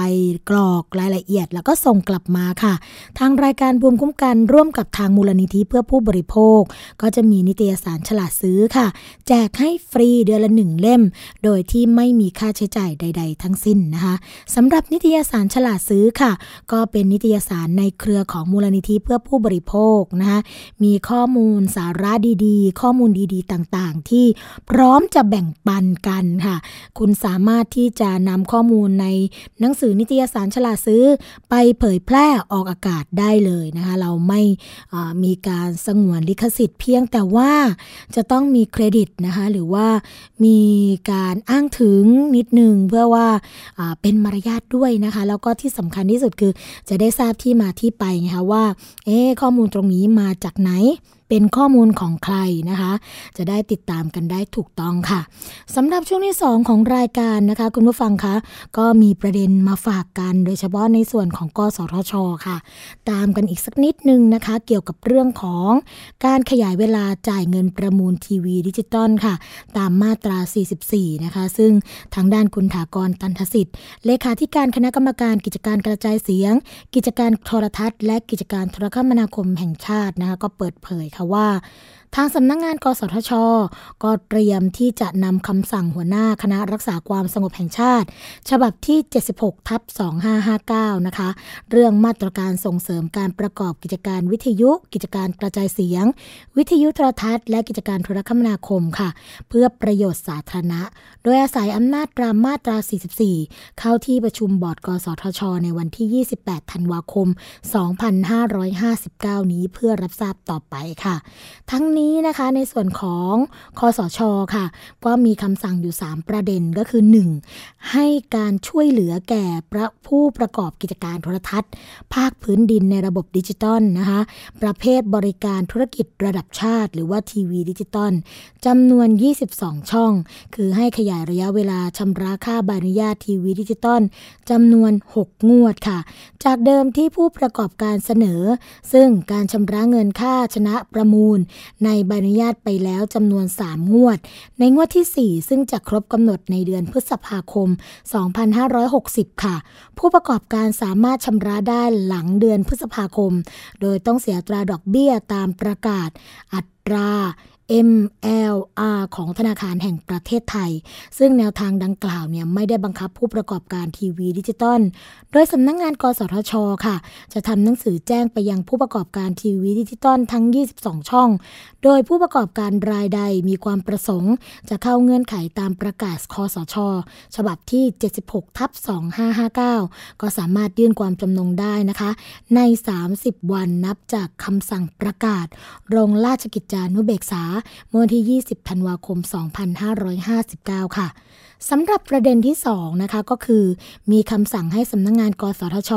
กรอกรายละเอียด แล้วก็ส่งกลับมาค่ะ ทางรายการภูมิคุ้มกันร่วมกับทางมูลนิธิเพื่อผู้บริโภค ก็จะมีนิตยสารฉลาดซื้อค่ะ แจกให้ฟรีเดือนละหนึ่งเล่ม โดยที่ไม่มีค่าใช้จ่ายใด ๆ ทั้งสิ้นนะคะสำหรับนิตยสารฉลาดซื้อค่ะ ก็เป็นนิตยสารในเครือของมูลนิธิเพื่อผู้บริโภคนะคะมีข้อมูลสาระดีๆ ข้อมูลดีๆ ต่างๆ ที่พร้อมจะแบ่งปันกันค่ะ คุณสามารถที่จะนำข้อมูลในหนังสือนิตยสารฉลาดซื้อ ไปเผยแพร่ออกอากาศได้เลยนะคะเราไม่มีการสงวนลิขสิทธิ์เพียงแต่ว่าจะต้องมีเครดิตนะคะหรือว่ามีการอ้างถึงนิดนึงเพื่อว่าเป็นมารยาทด้วยนะคะ แล้วก็ที่สำคัญที่สุดคือจะได้ทราบที่มาที่ไปไงคะว่าเอ๊ข้อมูลตรงนี้มาจากไหน เป็นข้อมูลของใครนะคะ จะได้ติดตามกันได้ถูกต้องค่ะสำหรับช่วงที่ 2 ของรายการนะคะ คุณผู้ฟังคะก็มีประเด็นมาฝากกัน โดยเฉพาะในส่วนของกสทชค่ะ ตามกันอีกสักนิดนึงนะคะ เกี่ยวกับเรื่องของการขยายเวลาจ่ายเงินประมูลทีวีดิจิตอลค่ะ ตามมาตรา 44 นะคะ ซึ่งทางด้านคุณถากรตันทสิทธิ์ เลขาธิการคณะกรรมการกิจการกระจายเสียง กิจการโทรทัศน์ และกิจการโทรคมนาคมแห่งชาตินะคะก็เปิดเผยค่ะว่าทางสำนักงงาน กสทช ก็เตรียมที่จะนำคำสั่งหัวหน้าคณะรักษาความสงบแห่งชาติ ฉบับที่ 76 ทับ 2559 นะคะ เรื่องมาตรการส่งเสริมการประกอบกิจการวิทยุ กิจการกระจายเสียง วิทยุโทรทัศน์ และกิจการโทรคมนาคมค่ะ เพื่อประโยชน์สาธารณะ โดยอาศัยอำนาจตามมาตรา 44 เข้าที่ประชุมบอร์ด กสทช ในวันที่ 28 ธันวาคม 2559 นี้เพื่อรับทราบต่อไปค่ะ ทั้งนี้นะคะในส่วนของคสชค่ะ ก็มีคำสั่งอยู่ 3 ประเด็นก็คือ 1. ให้การช่วยเหลือแก่ระผู้ประกอบกิจการโทรทัศน์ ภาคพื้นดินในระบบดิจิตอลนะคะ ประเภทบริการธุรกิจระดับชาติ หรือว่าทีวีดิจิตอลจำนวน 22 ช่อง คือให้ขยายระยะเวลาชำระค่าใบอนุญาตทีวีดิจิตอลจำนวน 6 งวดค่ะ จากเดิมที่ผู้ประกอบการเสนอ ซึ่งการชำระเงินค่าชนะประมูลในใบอนุญาตไปแล้วจำนวน 3 งวด ในงวดที่ 4 ซึ่งจะครบกำหนดในเดือนพฤษภาคม 2560 ค่ะ ผู้ประกอบการสามารถชำระได้หลังเดือนพฤษภาคม โดยต้องเสียอัตราดอกเบี้ยตามประกาศ อัตรา MLR ของธนาคารแห่งประเทศไทย ซึ่งแนวทางดังกล่าวเนี่ยไม่ได้บังคับผู้ประกอบการทีวีดิจิตอล โดยสำนักงานกสทช ค่ะ จะทำหนังสือแจ้งไปยังผู้ประกอบการทีวีดิจิตอลทั้ง 22 ช่อง โดยผู้ประกอบการรายใดมีความประสงค์ จะเข้าเงื่อนไขตามประกาศคสช ฉบับที่ 76ทับ2559 ก็สามารถยื่นความจำนงได้นะคะ ใน 30 วันนับจากคำสั่งประกาศลงราชกิจจานุเบกษา เมื่อวันที่ 20 ธันวาคม 2559 ค่ะสำหรับประเด็นที่ 2 นะคะก็คือ มีคำสั่งให้สำนักงงาน กสทช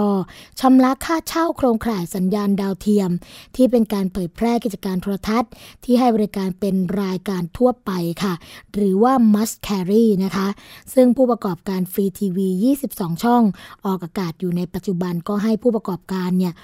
ชำระค่าเช่าโครงข่ายสัญญาณดาวเทียม ที่เป็นการเผยแพร่กิจการโทรทัศน์ ที่ให้บริการเป็นรายการทั่วไปค่ะ หรือว่า must carry นะคะ ซึ่งผู้ประกอบการฟรีทีวี 22 ช่อง ออกอากาศอยู่ในปัจจุบันก็ให้ผู้ประกอบการเนี่ย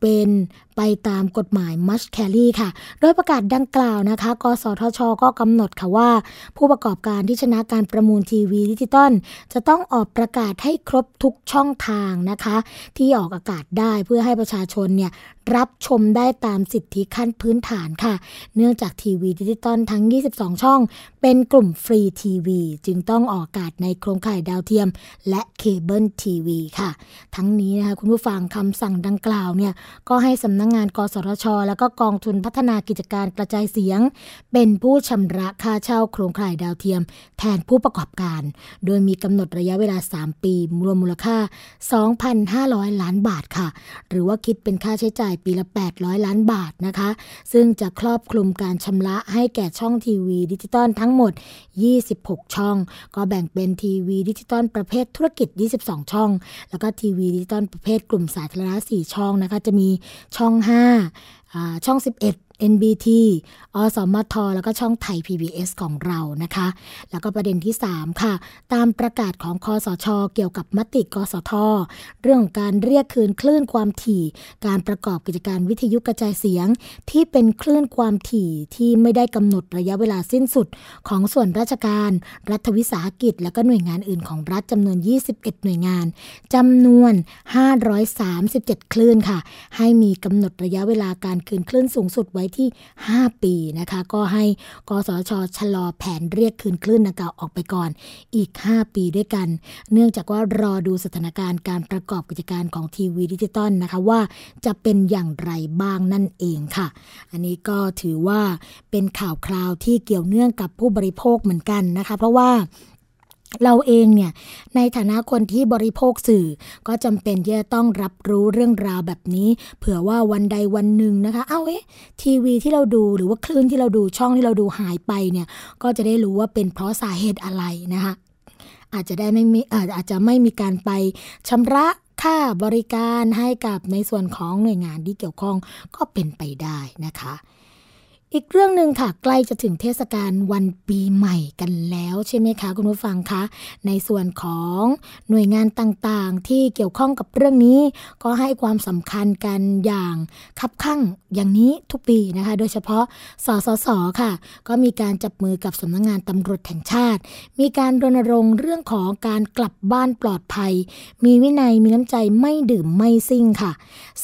เป็นไปตามกฎหมาย must carry ค่ะ โดยประกาศดังกล่าวนะคะ กสทช ก็กำหนดค่ะว่า ผู้ประกอบการที่ชนะการประมูลมูลทีวีดิจิตอลจะต้องออกประกาศให้ครบทุกช่องทางนะคะ ที่ออกอากาศได้เพื่อให้ประชาชนเนี่ย รับชมได้ตามสิทธิขั้นพื้นฐานค่ะ เนื่องจากทีวีดิจิตอลทั้ง 22 ช่อง เป็นกลุ่มฟรีทีวี จึงต้องออกอากาศในโครงข่ายดาวเทียม และเคเบิลทีวีค่ะ ทั้งนี้นะคะคุณผู้ฟังคำสั่งดังกล่าวเนี่ยก็ให้สำนักงาน กสทช และก็กองทุนพัฒนากิจการกระจายเสียง เป็นผู้ชำระค่าเช่าโครงข่ายดาวเทียม แทนผู้ประกอบการ โดยมีกำหนดระยะเวลา 3 ปีรวมมูลค่า 2,500 ล้านบาทค่ะ หรือว่าคิดเป็นค่าใช้จ่ายปีละ 800 ล้านบาทนะคะ ซึ่งจะครอบคลุมการชำระให้แก่ช่องทีวีดิจิตอลทั้งหมด 26 ช่อง ก็แบ่งเป็นทีวีดิจิตอลประเภทธุรกิจ 22 ช่อง แล้วก็ทีวีดิจิตอลประเภทกลุ่มสาธารณะ4ช่องนะคะ จะมีช่อง 5ช่อง 11 NBT อสมท แล้วก็ช่องไทย PBS ของเรานะคะ แล้วก็ประเด็นที่ 3 ค่ะ ตามประกาศของคสช เกี่ยวกับมติกสท เรื่องของการเรียกคืนคลื่นความถี่ การประกอบกิจการวิทยุกระจายเสียง ที่เป็นคลื่นความถี่ที่ไม่ได้กำหนดระยะเวลาสิ้นสุดของส่วนราชการ รัฐวิสาหกิจ และก็หน่วยงานอื่นของรัฐจำนวน 21 หน่วยงานจำนวน 537 คลื่นค่ะ ให้มีกำหนดระยะเวลาการคืนคลื่นสูงสุดไว้ที่ 5 ปีนะคะ ก็ให้กสชชะลอแผนเรียกคืนคลื่นอนาล็อกเก่าออกไปก่อนอีก 5 ปีด้วยกัน เนื่องจากว่ารอดูสถานการณ์การประกอบกิจการของทีวีดิจิตอลนะคะว่าจะเป็นอย่างไรบ้างนั่นเองค่ะ อันนี้ก็ถือว่าเป็นข่าวคราวที่เกี่ยวเนื่องกับผู้บริโภคเหมือนกันนะคะ เพราะว่า เราเองเนี่ยในฐานะคนที่บริโภคสื่อ ก็จำเป็นที่จะต้องรับรู้เรื่องราวแบบนี้ เผื่อว่าวันใดวันหนึ่งนะคะ เอาเอ๊ะทีวีที่เราดูหรือว่าคลื่นที่เราดูช่องที่เราดูหายไปเนี่ยก็จะได้รู้ว่าเป็นเพราะสาเหตุอะไรนะคะอาจจะได้ไม่มีอาจจะไม่มีการไปชำระค่าบริการให้กับในส่วนของหน่วยงานที่เกี่ยวข้องก็เป็นไปได้นะคะ อีกเรื่องหนึ่งค่ะใกล้จะถึงเทศกาลวันปีใหม่กันแล้วใช่ไหมคะคุณผู้ฟังคะ ในส่วนของหน่วยงานต่างๆ ที่เกี่ยวข้องกับเรื่องนี้ ก็ให้ความสำคัญกันอย่างคับคั่งอย่างนี้ทุกปีนะคะ โดยเฉพาะสสสค่ะ ก็มีการจับมือกับสำนักงงานตำรวจแห่งชาติ มีการรณรงค์เรื่องของการกลับบ้านปลอดภัย มีวินัยมีน้ำใจไม่ดื่มไม่ซิ่งค่ะ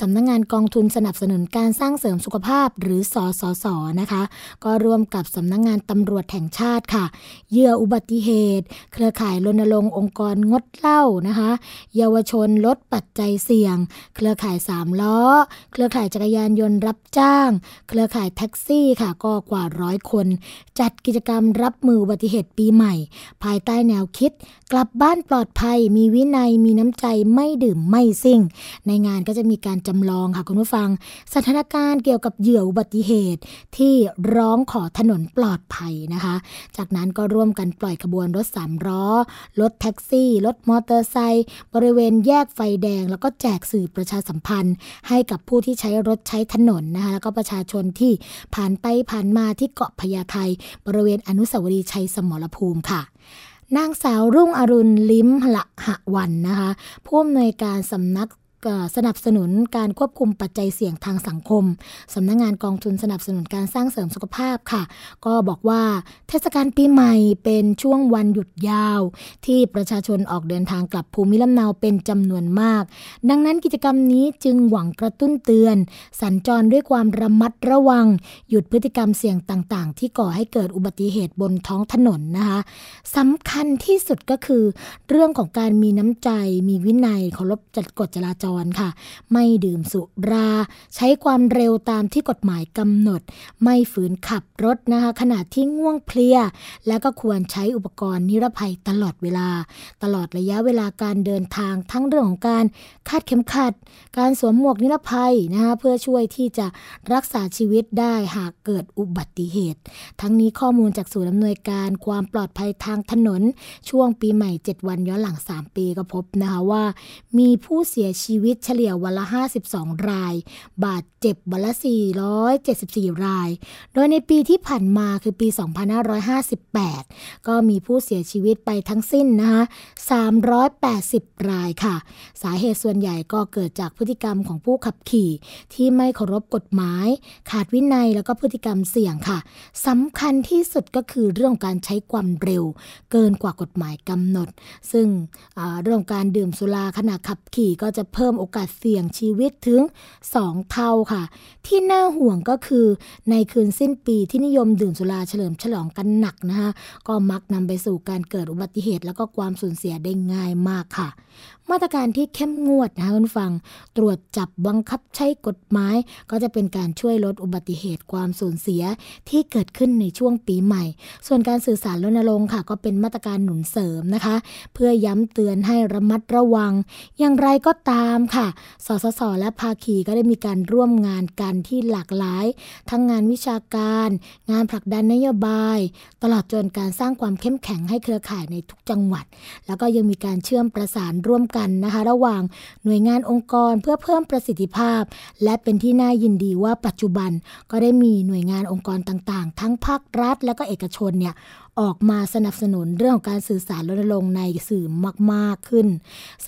สำนักงงานกองทุนสนับสนุนการสร้างเสริมสุขภาพหรือสสสนะคะ ก็ร่วมกับสำนักงงานตำรวจแห่งชาติค่ะเหยื่ออุบัติเหตุ เครือข่ายรณรงค์องค์กรงดเหล้านะคะ เยาวชนลดปัจจัยเสี่ยง เครือข่ายสามล้อ เครือข่ายจักรยานยนต์รับจ้าง เครือข่ายแท็กซี่ค่ะก็กว่าร้อยคน จัดกิจกรรมรับมืออุบัติเหตุปีใหม่ ภายใต้แนวคิด กลับบ้านปลอดภัย มีวินัยมีน้ำใจไม่ดื่มไม่ซิ่ง ในงานก็จะมีการจำลองค่ะคุณผู้ฟัง สถานการณ์เกี่ยวกับเหยื่ออุบัติเหตุที่ร้องขอถนนปลอดภัยนะคะ จากนั้นก็ร่วมกันปล่อยขบวนรถสามล้อ รถแท็กซี่ รถมอเตอร์ไซค์บริเวณแยกไฟแดง แล้วก็แจกสื่อประชาสัมพันธ์ ให้กับผู้ที่ใช้รถใช้ถนนนะคะแล้วก็ประชาชนที่ผ่านไปผ่านมาที่เกาะพญาไทบริเวณอนุสาวรีย์ชัยสมรภูมิค่ะนางสาวรุ่งอรุณลิ้มละหะวันนะคะผู้อำนวยการสำนัก สนับสนุนการควบคุมปัจจัยเสี่ยงทางสังคมสำนักงงานกองทุนสนับสนุนการสร้างเสริมสุขภาพค่ะ ก็บอกว่าเทศกาลปีใหม่เป็นช่วงวันหยุดยาว ที่ประชาชนออกเดินทางกลับภูมิลำเนาเป็นจำนวนมาก ดังนั้นกิจกรรมนี้จึงหวังกระตุ้นเตือน สัญจรด้วยความระมัดระวัง หยุดพฤติกรรมเสี่ยงต่างๆ ที่ก่อให้เกิดอุบัติเหตุบนท้องถนนนะคะสำคัญที่สุดก็คือ เรื่องของการมีน้ำใจ มีวินัยเคารพจัดกฎจราจรค่ะ ไม่ดื่มสุรา ใช้ความเร็วตามที่กฎหมายกำหนด ไม่ฝืนขับรถนะคะขณะที่ง่วงเพลีย แล้วก็ควรใช้อุปกรณ์นิรภัยตลอดเวลา ตลอดระยะเวลาการเดินทางทั้งเรื่องของการคาดเข็มขัด การสวมหมวกนิรภัยนะคะเพื่อช่วยที่จะรักษาชีวิตได้หากเกิดอุบัติเหตุ ทั้งนี้ข้อมูลจากศูนย์อำนวยการความปลอดภัยทางถนน ช่วงปีใหม่ 7 วันย้อนหลัง 3 ปีก็พบนะคะว่า มีผู้เสียชีวิตเฉลี่ยวันละ 52 ราย บาดเจ็บวันละ 474 ราย โดยในปีที่ผ่านมาคือปี 2558 ก็มีผู้เสียชีวิตไปทั้งสิ้นนะคะ380 รายค่ะ สาเหตุส่วนใหญ่ก็เกิดจากพฤติกรรมของผู้ขับขี่ที่ไม่เคารพกฎหมาย ขาดวินัยแล้วก็พฤติกรรมเสี่ยงค่ะสำคัญที่สุดก็คือเรื่องการใช้ความเร็ว เกินกว่ากฎหมายกำหนด ซึ่งเรื่องการดื่มสุราขณะขับขี่ก็จะเพิ่มโอกาสเสี่ยงชีวิตถึง 2 เท่าค่ะ ที่น่าห่วงก็คือในคืนสิ้นปีที่นิยมดื่มสุราเฉลิมฉลองกันหนักนะคะก็มักนำไปสู่การเกิดอุบัติเหตุ แล้วก็ความสูญเสียได้ง่ายมากค่ะมาตรการที่เข้มงวดนะคะคุณฟัง ตรวจจับบังคับใช้กฎหมาย ก็จะเป็นการช่วยลดอุบัติเหตุความสูญเสียที่เกิดขึ้นในช่วงปีใหม่ ส่วนการสื่อสารรณรงค์ค่ะ ก็เป็นมาตรการหนุนเสริมนะคะ เพื่อย้ำเตือนให้ระมัดระวัง อย่างไรก็ตามค่ะ สสส และภาคีก็ได้มีการร่วมงานกันที่หลากหลาย ทั้งงานวิชาการ งานผลักดันนโยบาย ตลอดจนการสร้างความเข้มแข็งให้เครือข่ายในทุกจังหวัด แล้วก็ยังมีการเชื่อมประสานร่วมกันนะคะ ระหว่างหน่วยงานองค์กรเพื่อเพิ่มประสิทธิภาพ และเป็นที่น่ายินดีว่าปัจจุบันก็ได้มีหน่วยงานองค์กรต่างๆ ทั้งภาครัฐ และก็เอกชนเนี่ยออกมาสนับสนุนเรื่องของการสื่อสารรณรงค์ในสื่อมาก ๆขึ้น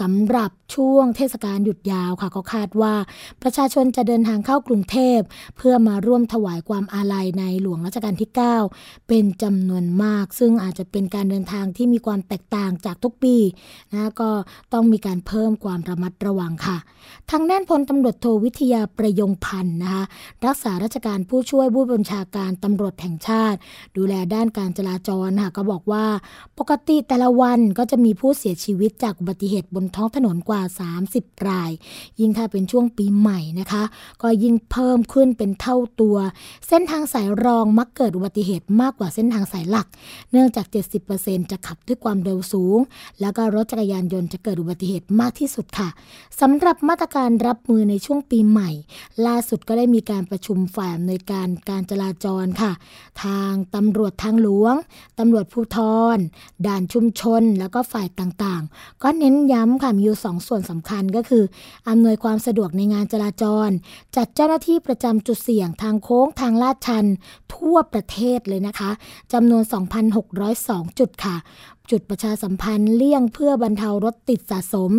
สำหรับช่วงเทศกาลหยุดยาวค่ะก็คาดว่าประชาชนจะเดินทางเข้ากรุงเทพ เพื่อมาร่วมถวายความอาลัยในหลวงรัชกาลที่ 9 เป็นจำนวนมาก ซึ่งอาจจะเป็นการเดินทางที่มีความแตกต่างจากทุกปีนะก็ต้องมีการเพิ่มความระมัดระวังค่ะ ทางด้านพลตำรวจโทวิทยาประยงพันธ์นะคะรักษาราชการผู้ช่วยผู้บัญชาการตำรวจแห่งชาติ ดูแลด้านการจราจรค่ะก็บอกว่าปกติแต่ละวันก็จะมีผู้เสียชีวิตจากอุบัติเหตุบนท้องถนนกว่า 30 ราย ยิ่งถ้าเป็นช่วงปีใหม่นะคะ ก็ยิ่งเพิ่มขึ้นเป็นเท่าตัว เส้นทางสายรองมักเกิดอุบัติเหตุมากกว่าเส้นทางสายหลัก เนื่องจาก 70%จะขับด้วยความเร็วสูง แล้วก็รถจักรยานยนต์จะเกิดอุบัติเหตุมากที่สุดค่ะสำหรับมาตรการรับมือในช่วงปีใหม่ ล่าสุดก็ได้มีการประชุมฝ่ายอำนวยการการจราจรค่ะ ทางตำรวจทางหลวงตำรวจภูธรด่านชุมชน แล้วก็ฝ่ายต่างๆ ก็เน้นย้ำค่ะมีอยู่สองส่วนสำคัญก็คืออำนวยความสะดวกในงานจราจร จัดเจ้าหน้าที่ประจำจุดเสี่ยงทางโค้งทางลาดชัน ทั่วประเทศเลยนะคะจำนวน 2,602 จุดค่ะ จุดประชาสัมพันธ์เลี่ยงเพื่อบรรเทารถติดสะสม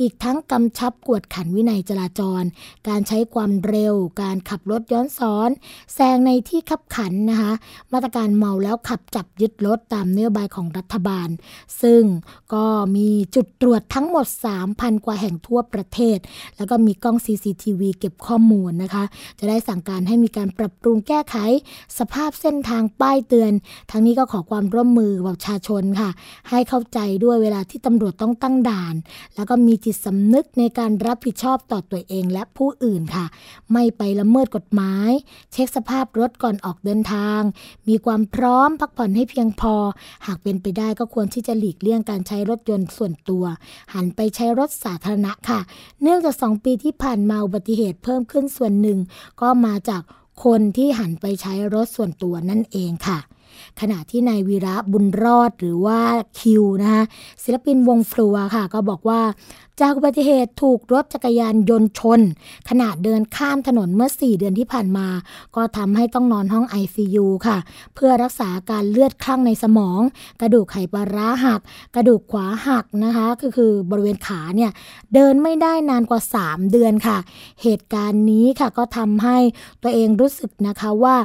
อีกทั้งกำชับกวดขันวินัยจราจร การใช้ความเร็ว การขับรถย้อนสอนแซงในที่ขับขันนะคะมาตรการเมาแล้วขับจับยึดรถตามนโยบายของรัฐบาล ซึ่งก็มีจุดตรวจทั้งหมด 3,000 กว่าแห่งทั่วประเทศ แล้วก็มีกล้อง CCTV เก็บข้อมูลนะคะ จะได้สั่งการให้มีการปรับปรุงแก้ไข สภาพเส้นทางป้ายเตือน ทั้งนี้ก็ขอความร่วมมือประชาชนค่ะให้เข้าใจด้วยเวลาที่ตำรวจต้องตั้งด่าน แล้วก็มีจิตสำนึกในการรับผิดชอบต่อตัวเองและผู้อื่นค่ะ ไม่ไปละเมิดกฎหมาย เช็คสภาพรถก่อนออกเดินทาง มีความพร้อมพักผ่อนให้เพียงพอ หากเป็นไปได้ก็ควรที่จะหลีกเลี่ยงการใช้รถยนต์ส่วนตัว หันไปใช้รถสาธารณะค่ะ เนื่องจากสองปีที่ผ่านมาอุบัติเหตุเพิ่มขึ้นส่วนหนึ่ง ก็มาจากคนที่หันไปใช้รถส่วนตัวนั่นเองค่ะ ขณะที่นายวีระบุญรอดหรือว่าคิวนะคะศิลปินวงฟลัวค่ะ ก็บอกว่า จากอุบัติเหตุถูกรถจักรยานยนต์ชน ขณะเดินข้ามถนนเมื่อ 4 เดือนที่ผ่านมา ก็ทำให้ต้องนอนห้อง ICU ค่ะ เพื่อรักษาการเลือดคลั่งในสมอง กระดูกไขปลาร้าหัก กระดูกขวาหักนะคะก็คือบริเวณขาเนี่ยเดินไม่ได้นานกว่า 3 เดือนค่ะ เหตุการณ์นี้ค่ะก็ทำให้ตัวเองรู้สึกนะคะว่า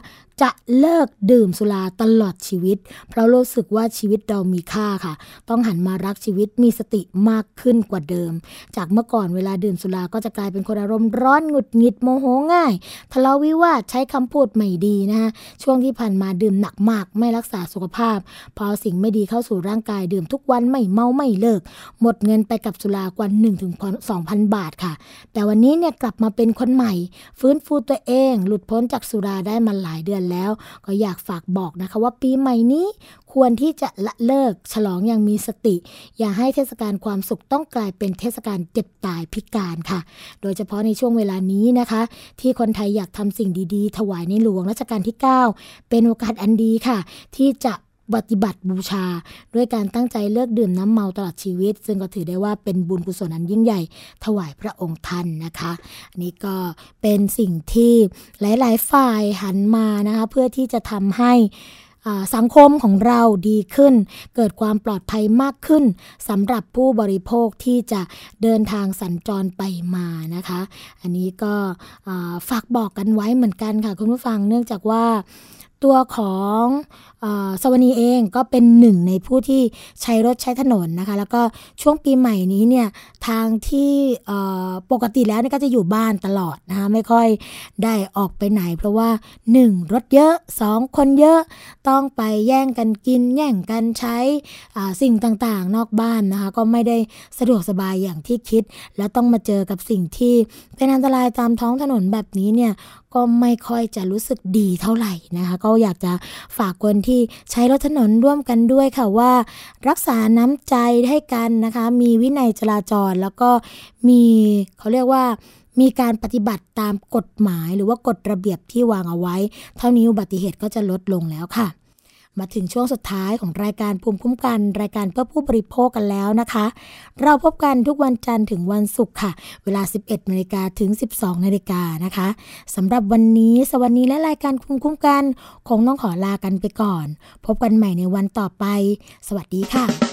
จะเลิกดื่มสุราตลอดชีวิต เพราะรู้สึกว่าชีวิตเรามีค่าค่ะ ต้องหันมารักชีวิตมีสติมากขึ้นกว่าเดิม จากเมื่อก่อนเวลาดื่มสุราก็จะกลายเป็นคนอารมณ์ร้อนหงุดหงิดโมโหง่ายทะเลาะวิวาทใช้คำพูดไม่ดีนะคะช่วงที่ผ่านมาดื่มหนักมากไม่รักษาสุขภาพ พอสิ่งไม่ดีเข้าสู่ร่างกายดื่มทุกวันไม่เมาไม่เลิก หมดเงินไปกับสุรากว่า1ถึง2,000 บาทค่ะ แต่วันนี้เนี่ยกลับมาเป็นคนใหม่ ฟื้นฟูตัวเอง หลุดพ้นจากสุราได้มาหลายเดือนแล้ว ก็อยากฝากบอกนะคะว่าปีใหม่นี้ควรที่จะละเลิกฉลองอย่างมีสติ อย่าให้เทศกาลความสุขต้องกลายเป็นเทศกาลเจ็บตายพิการค่ะ โดยเฉพาะในช่วงเวลานี้นะคะ ที่คนไทยอยากทำสิ่งดีๆ ถวายในหลวงรัชกาลที่ 9 เป็นโอกาสอันดีค่ะ ที่จะ ปฏิบัติบูชา ด้วยการตั้งใจเลิกดื่มน้ำเมาตลอดชีวิต ซึ่งก็ถือได้ว่าเป็นบุญกุศลอันยิ่งใหญ่ถวายพระองค์ท่านนะคะนนี้ก็เป็นสิ่งที่หลาย ๆ ฝ่ายหันมานะคะเพื่อที่จะทำให้สังคมของเราดีขึ้น เกิดความปลอดภัยมากขึ้นสำหรับผู้บริโภคที่จะเดินทางสัญจรไปมานะคะ อันนี้ก็ฝากบอกกันไว้เหมือนกันค่ะคุณผู้ฟังเนื่องจากว่า ตัวของอสวนีเองก็เป็นหนึ่งในผู้ที่ใช้รถใช้ถนนนะคะ แล้วก็ช่วงปีใหม่นี้เนี่ยทางที่ปกติแล้วก็จะอยู่บ้านตลอดนะคะไม่ค่อยได้ออกไปไหน เพราะว่า 1. รถเยอะ 2. คนเยอะต้องไปแย่งกันกิน แย่งกันใช้สิ่งต่างๆ นอกบ้านนะคะ ก็ไม่ได้สะดวกสบายอย่างที่คิด แล้วต้องมาเจอกับสิ่งที่เป็นอันตรายตามท้องถนนแบบนี้เนี่ย ก็ไม่ค่อยจะรู้สึกดีเท่าไหร่นะคะ ก็อยากจะฝากคนที่ใช้รถถนนร่วมกันด้วยค่ะว่า รักษาน้ำใจให้กันนะคะ มีวินัยจราจรแล้วก็มีเขาเรียกว่ามีการปฏิบัติตามกฎหมายหรือว่ากฎระเบียบที่วางเอาไว้ เท่านี้อุบัติเหตุก็จะลดลงแล้วค่ะ มาถึงช่วงสุดท้ายของรายการภูมิคุ้มกัน รายการเพื่อผู้บริโภคกันแล้วนะคะ เราพบกันทุกวันจันทร์ถึงวันศุกร์ค่ะ เวลา 11นาฬิกาถึง 12นาฬิกานะคะสำหรับวันนี้สวัสดีและรายการภูมิคุ้มกัน คงต้องขอลากันไปก่อน พบกันใหม่ในวันต่อไป สวัสดีค่ะ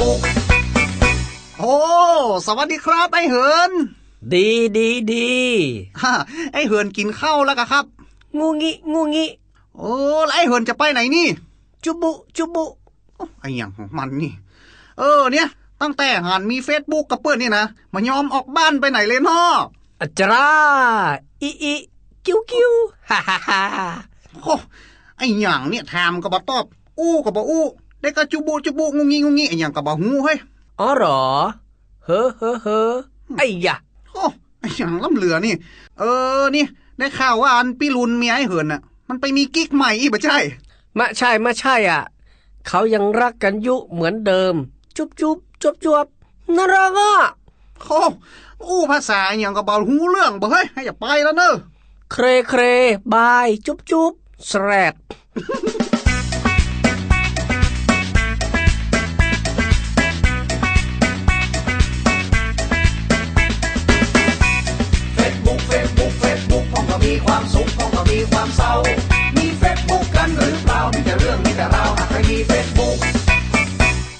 บุ๊กโอ้ สวัสดีครับ ไอ้เหิน ดีดีดีฮ่าไอ้เหินกินข้าวแล้วกะครับ งูงี้งูงี้โอ้แล้วไอ้เหินจะไปไหนนี่ จุบุจุบุโอ้ไอ้หยังของมันนี่ เออเนี่ย ตั้งแต่หันมีเฟซบุ๊กกับเปิ้ลนี่นะมายอมออกบ้านไปไหนเลยเนาะอัจราอีอีกิ้วกิ้วฮ่าฮ่าฮ่าโอ้ไอ้หยังเนี่ยถามก็บ่ตอบ อู้ก็บ่อู้ ได้ก็จุบุจุบุงุงี้งุงี้ไอ้หยังก็บ่ฮู้เฮ้ยอ๋อเหรอ เฮ้อเฮ้อเฮ้อไอ้ยะโอ้ไอ้หยังล้ำเหลือนี่ เออนี่ ได้ข่าวว่าอันพี่ลุนเมียไอ้เหินน่ะ มันไปมีกิ๊กใหม่อีกบ่ใช่มาใช่มาใช่อะ เขายังรักกันอยุเหมือนเดิม จุบจุบจบจบน่ารักอะโอ้อู้ภาษาอหย่างก็บ่ฮู้เรื่องบ่เฮ้ยให้อย่าไปแล้วเนอะเครเครบาย จุบจุบแสรดามเศร้ามีเฟซบุ๊กกันหรือเปล่า มีแต่เรื่องมีแต่ราวหากใครมีเฟซบุ๊ก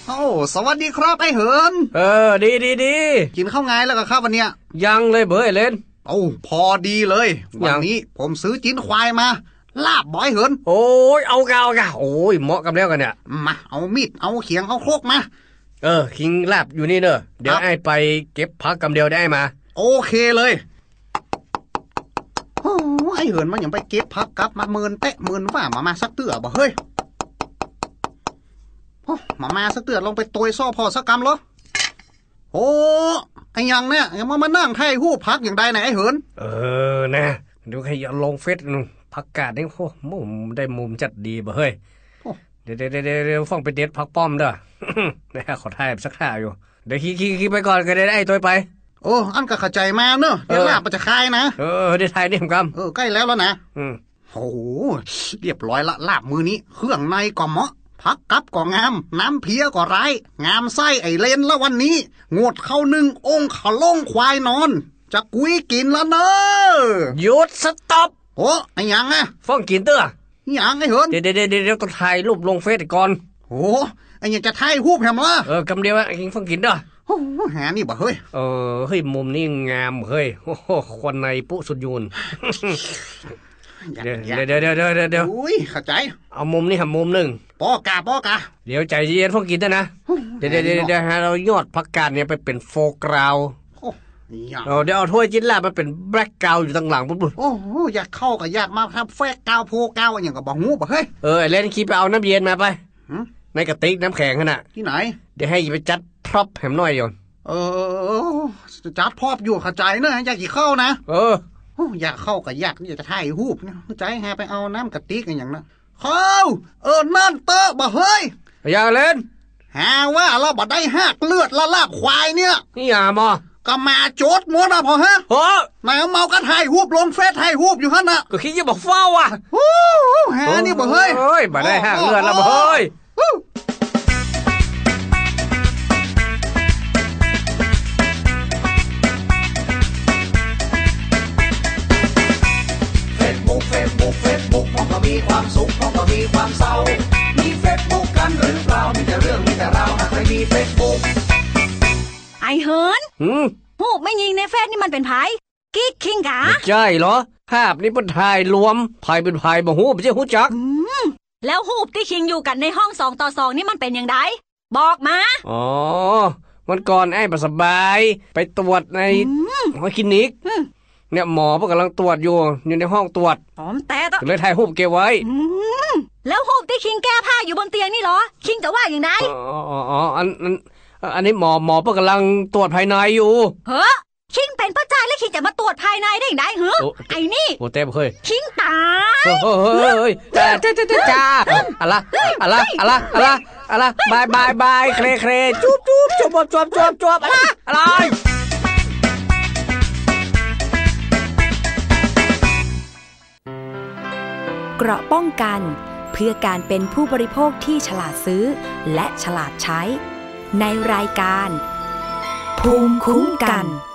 โอ้สวัสดีครับไอ้เหิน เออ ดีดีดีกินข้าวไงแล้วก็ครับวันเนี้ย ยังเลยเบยเล่นโอ้พอดีเลย วันนี้ผมซื้อจิ้นควายมา ลาบบอยเหิน โอ้ยเอากเอากะโอ้ยเหมาะกับแล้วกันเนี่ย มา เอามีด เอาเขียง เอาโครกมา เออ คิงลาบอยู่นี่เนอะเดี๋ยวไอ้ไปเก็บพักกำเดียวได้มา โอเคเลยโอ้ ไอ้เหินมันยังไปเก็บพักกลับมาเมินเตะเมินว่ามามาสักเตือบ่เฮ้ยโอ้มามาสักเตือลงไปตวยซ่อพอสักกำเหรอโอ้ไอ้หยังเนี่ยยังมามานั่งไทยหู้พักอย่างใดไหนไอ้เหิน เออนะดูใครอย่าลงเฟซนู่นพักกาดนี่โอ้มุมได้มุมจัดดีบ่เฮ้ยโอ้เดี๋ยวเดี๋ยวเดี๋ยวเดี๋ยวฟังไปเด็ดพักป้อมเด้อได้ขอทายสักท่าอยู่ เดี๋ยวขี่ขี่ขี่ไปก่อนก็ได้ไอ้ตัวไป โอ้ อันก็เข้าใจมาเนอะเดี๋ยวเออลาบมันจะคายนะ เออได้ทายนี่ผมกเออใกล้แล้วแล้วนะำอืมโอ้โหเรียบร้อยละลาบมือนี้ เครื่องในก็เหมาะพักกับก็งาม น้ำเพียก็ร้าย งามไส้ไอเลนละวันนี้ งดเข้าหนึ่งองค์ขะล่งควายนอน จะกุยกินแล้วเนอะหยุดสต็อปโอ้ไอหยังอะฟังกินเด้ออหยังไอเหินเดี๋ยวเดี๋ยวเดี๋ยวเดี๋ยวต้องถ่ายรูปลงเฟซก่อนโอ้ไอหยังจะไทยหูบแหมละเออกำเดียวอะคิงฟังกินเด้อ โอ้หานี่บ่เฮ้ย เออเฮ้ยมุมนี้งามเฮ้ยโอ้โหคนในปุ๊สุดยูนอยากเดี๋ยวอยากเดี๋ยวเดี๋ยวเดี๋ยวเดี๋ยวเดี๋ยวอุ้ยเข้าใจ เอามุมนี้หัมุมหนึ่งปอกาปอกาเดี๋ยวใจเย็นฟังกินด้วยนะ เดี๋ยวเดี๋ยวเดี๋ยวเดี๋ยวให้เรายอดพักกาดเนี่ยไปเป็นโฟกราวโอ้อยากเอาเดี๋ยวเอาถ้วยจิ้นแลบมาเป็นแบล็กกราวอยู่ตั้งหลังปุ๊บโอ้โหอยากเข้ากับอยากมาครับแฟกกาวโพกาวอหย่างกับบ่หูบ่เฮ้ยเออไอ้เล่นคีไปเอาน้ำเย็นมาไปหืม ในกระติกน้ำแข็งขนาดที่ไหน เดี๋ยวให้ไปจัดพร็อพแหมหน่อยโยนเออจัดพอบอยู่เข้าใจเนอะอยากกี่เข้านะเออโอ้อยากเข้ากับอยากนี่จะถ่ายรูปเนี่ยเข้าใจแฮไปเอาน้ำกระติกอะไรอย่างนั้นเขาเออนั่นเตอะบ่เฮ้ยอย่าเล่นหาว่าเราบ่ได้หักเลือดละลาบควายเนี่ยนี่อย่ามาก็มาโจดหมดอะพอฮะโอ้นายเอาเมาก็ถ่ายรูปลงเฟซถ่ายรูปอยู่ฮะน่ะก็คิดจะบอกเฝ้าอะโอ้หานี่บ่เฮ้ยเฮ้ยบ่ได้หักเลือดแล้วบ่เฮ้ย เฟซบุ๊กเฟซบุ๊กเฟซบุ๊กผมก็มีความสุขผมก็มีความเศร้ามีเฟซบุ๊กกันหรือเปล่ามีแต่เรื่องมีแต่ราวหากใครมีเฟซบุ๊กไอเฮิร์นหืมหูกไม่ยิงในเฟซนี่มันเป็นไผกิ๊กคิงกาใช่เหรอ ภาพนี้เป็นถ่ายรวมภายเป็นภายบ่ฮู้ไม่ใช่ฮู้จัก อืม แล้วหูบที่คิงอยู่กันในห้องสองต่อสองนี่มันเป็นอย่างไรบอกมา อ๋อ วันก่อนไอ้ประสบาย ไปตรวจในห้องคลินิก เนี่ยหมอเพิ่งกำลังตรวจอยู่ อยู่ในห้องตรวจหอมแต่ตะก็เลยถ่ายรูปเก็บไว้อืมแล้วหูบที่คิงแก้ผ้าอยู่บนเตียงนี่เหรอ คิงจะว่าอย่างไรอ๋ออ๋ออ๋ออันอันอันนี้หมอหมอเพิ่งกำลังตรวจภายในอยู่ เฮ้อ คิงเป็นพระจายแล้วคิงจะมาตรวจภายในได้อย่างไรเหรอโอ้ ไอ้นี่โอ้เต็มเฮ้ยคิงตายเฮ้ยเฮ้ยเฮ้ยจ้าจ้าจ้าจ้าจ้าอะไรอะไรอะไรอะไรอะไรบายบายบายเครเครจุ๊บจุ๊บจวบจวบจวบจวบอะไรอะไรเกราะป้องกัน เพื่อการเป็นผู้บริโภคที่ฉลาดซื้อ และฉลาดใช้ ในรายการ ภูมิคุ้มกันก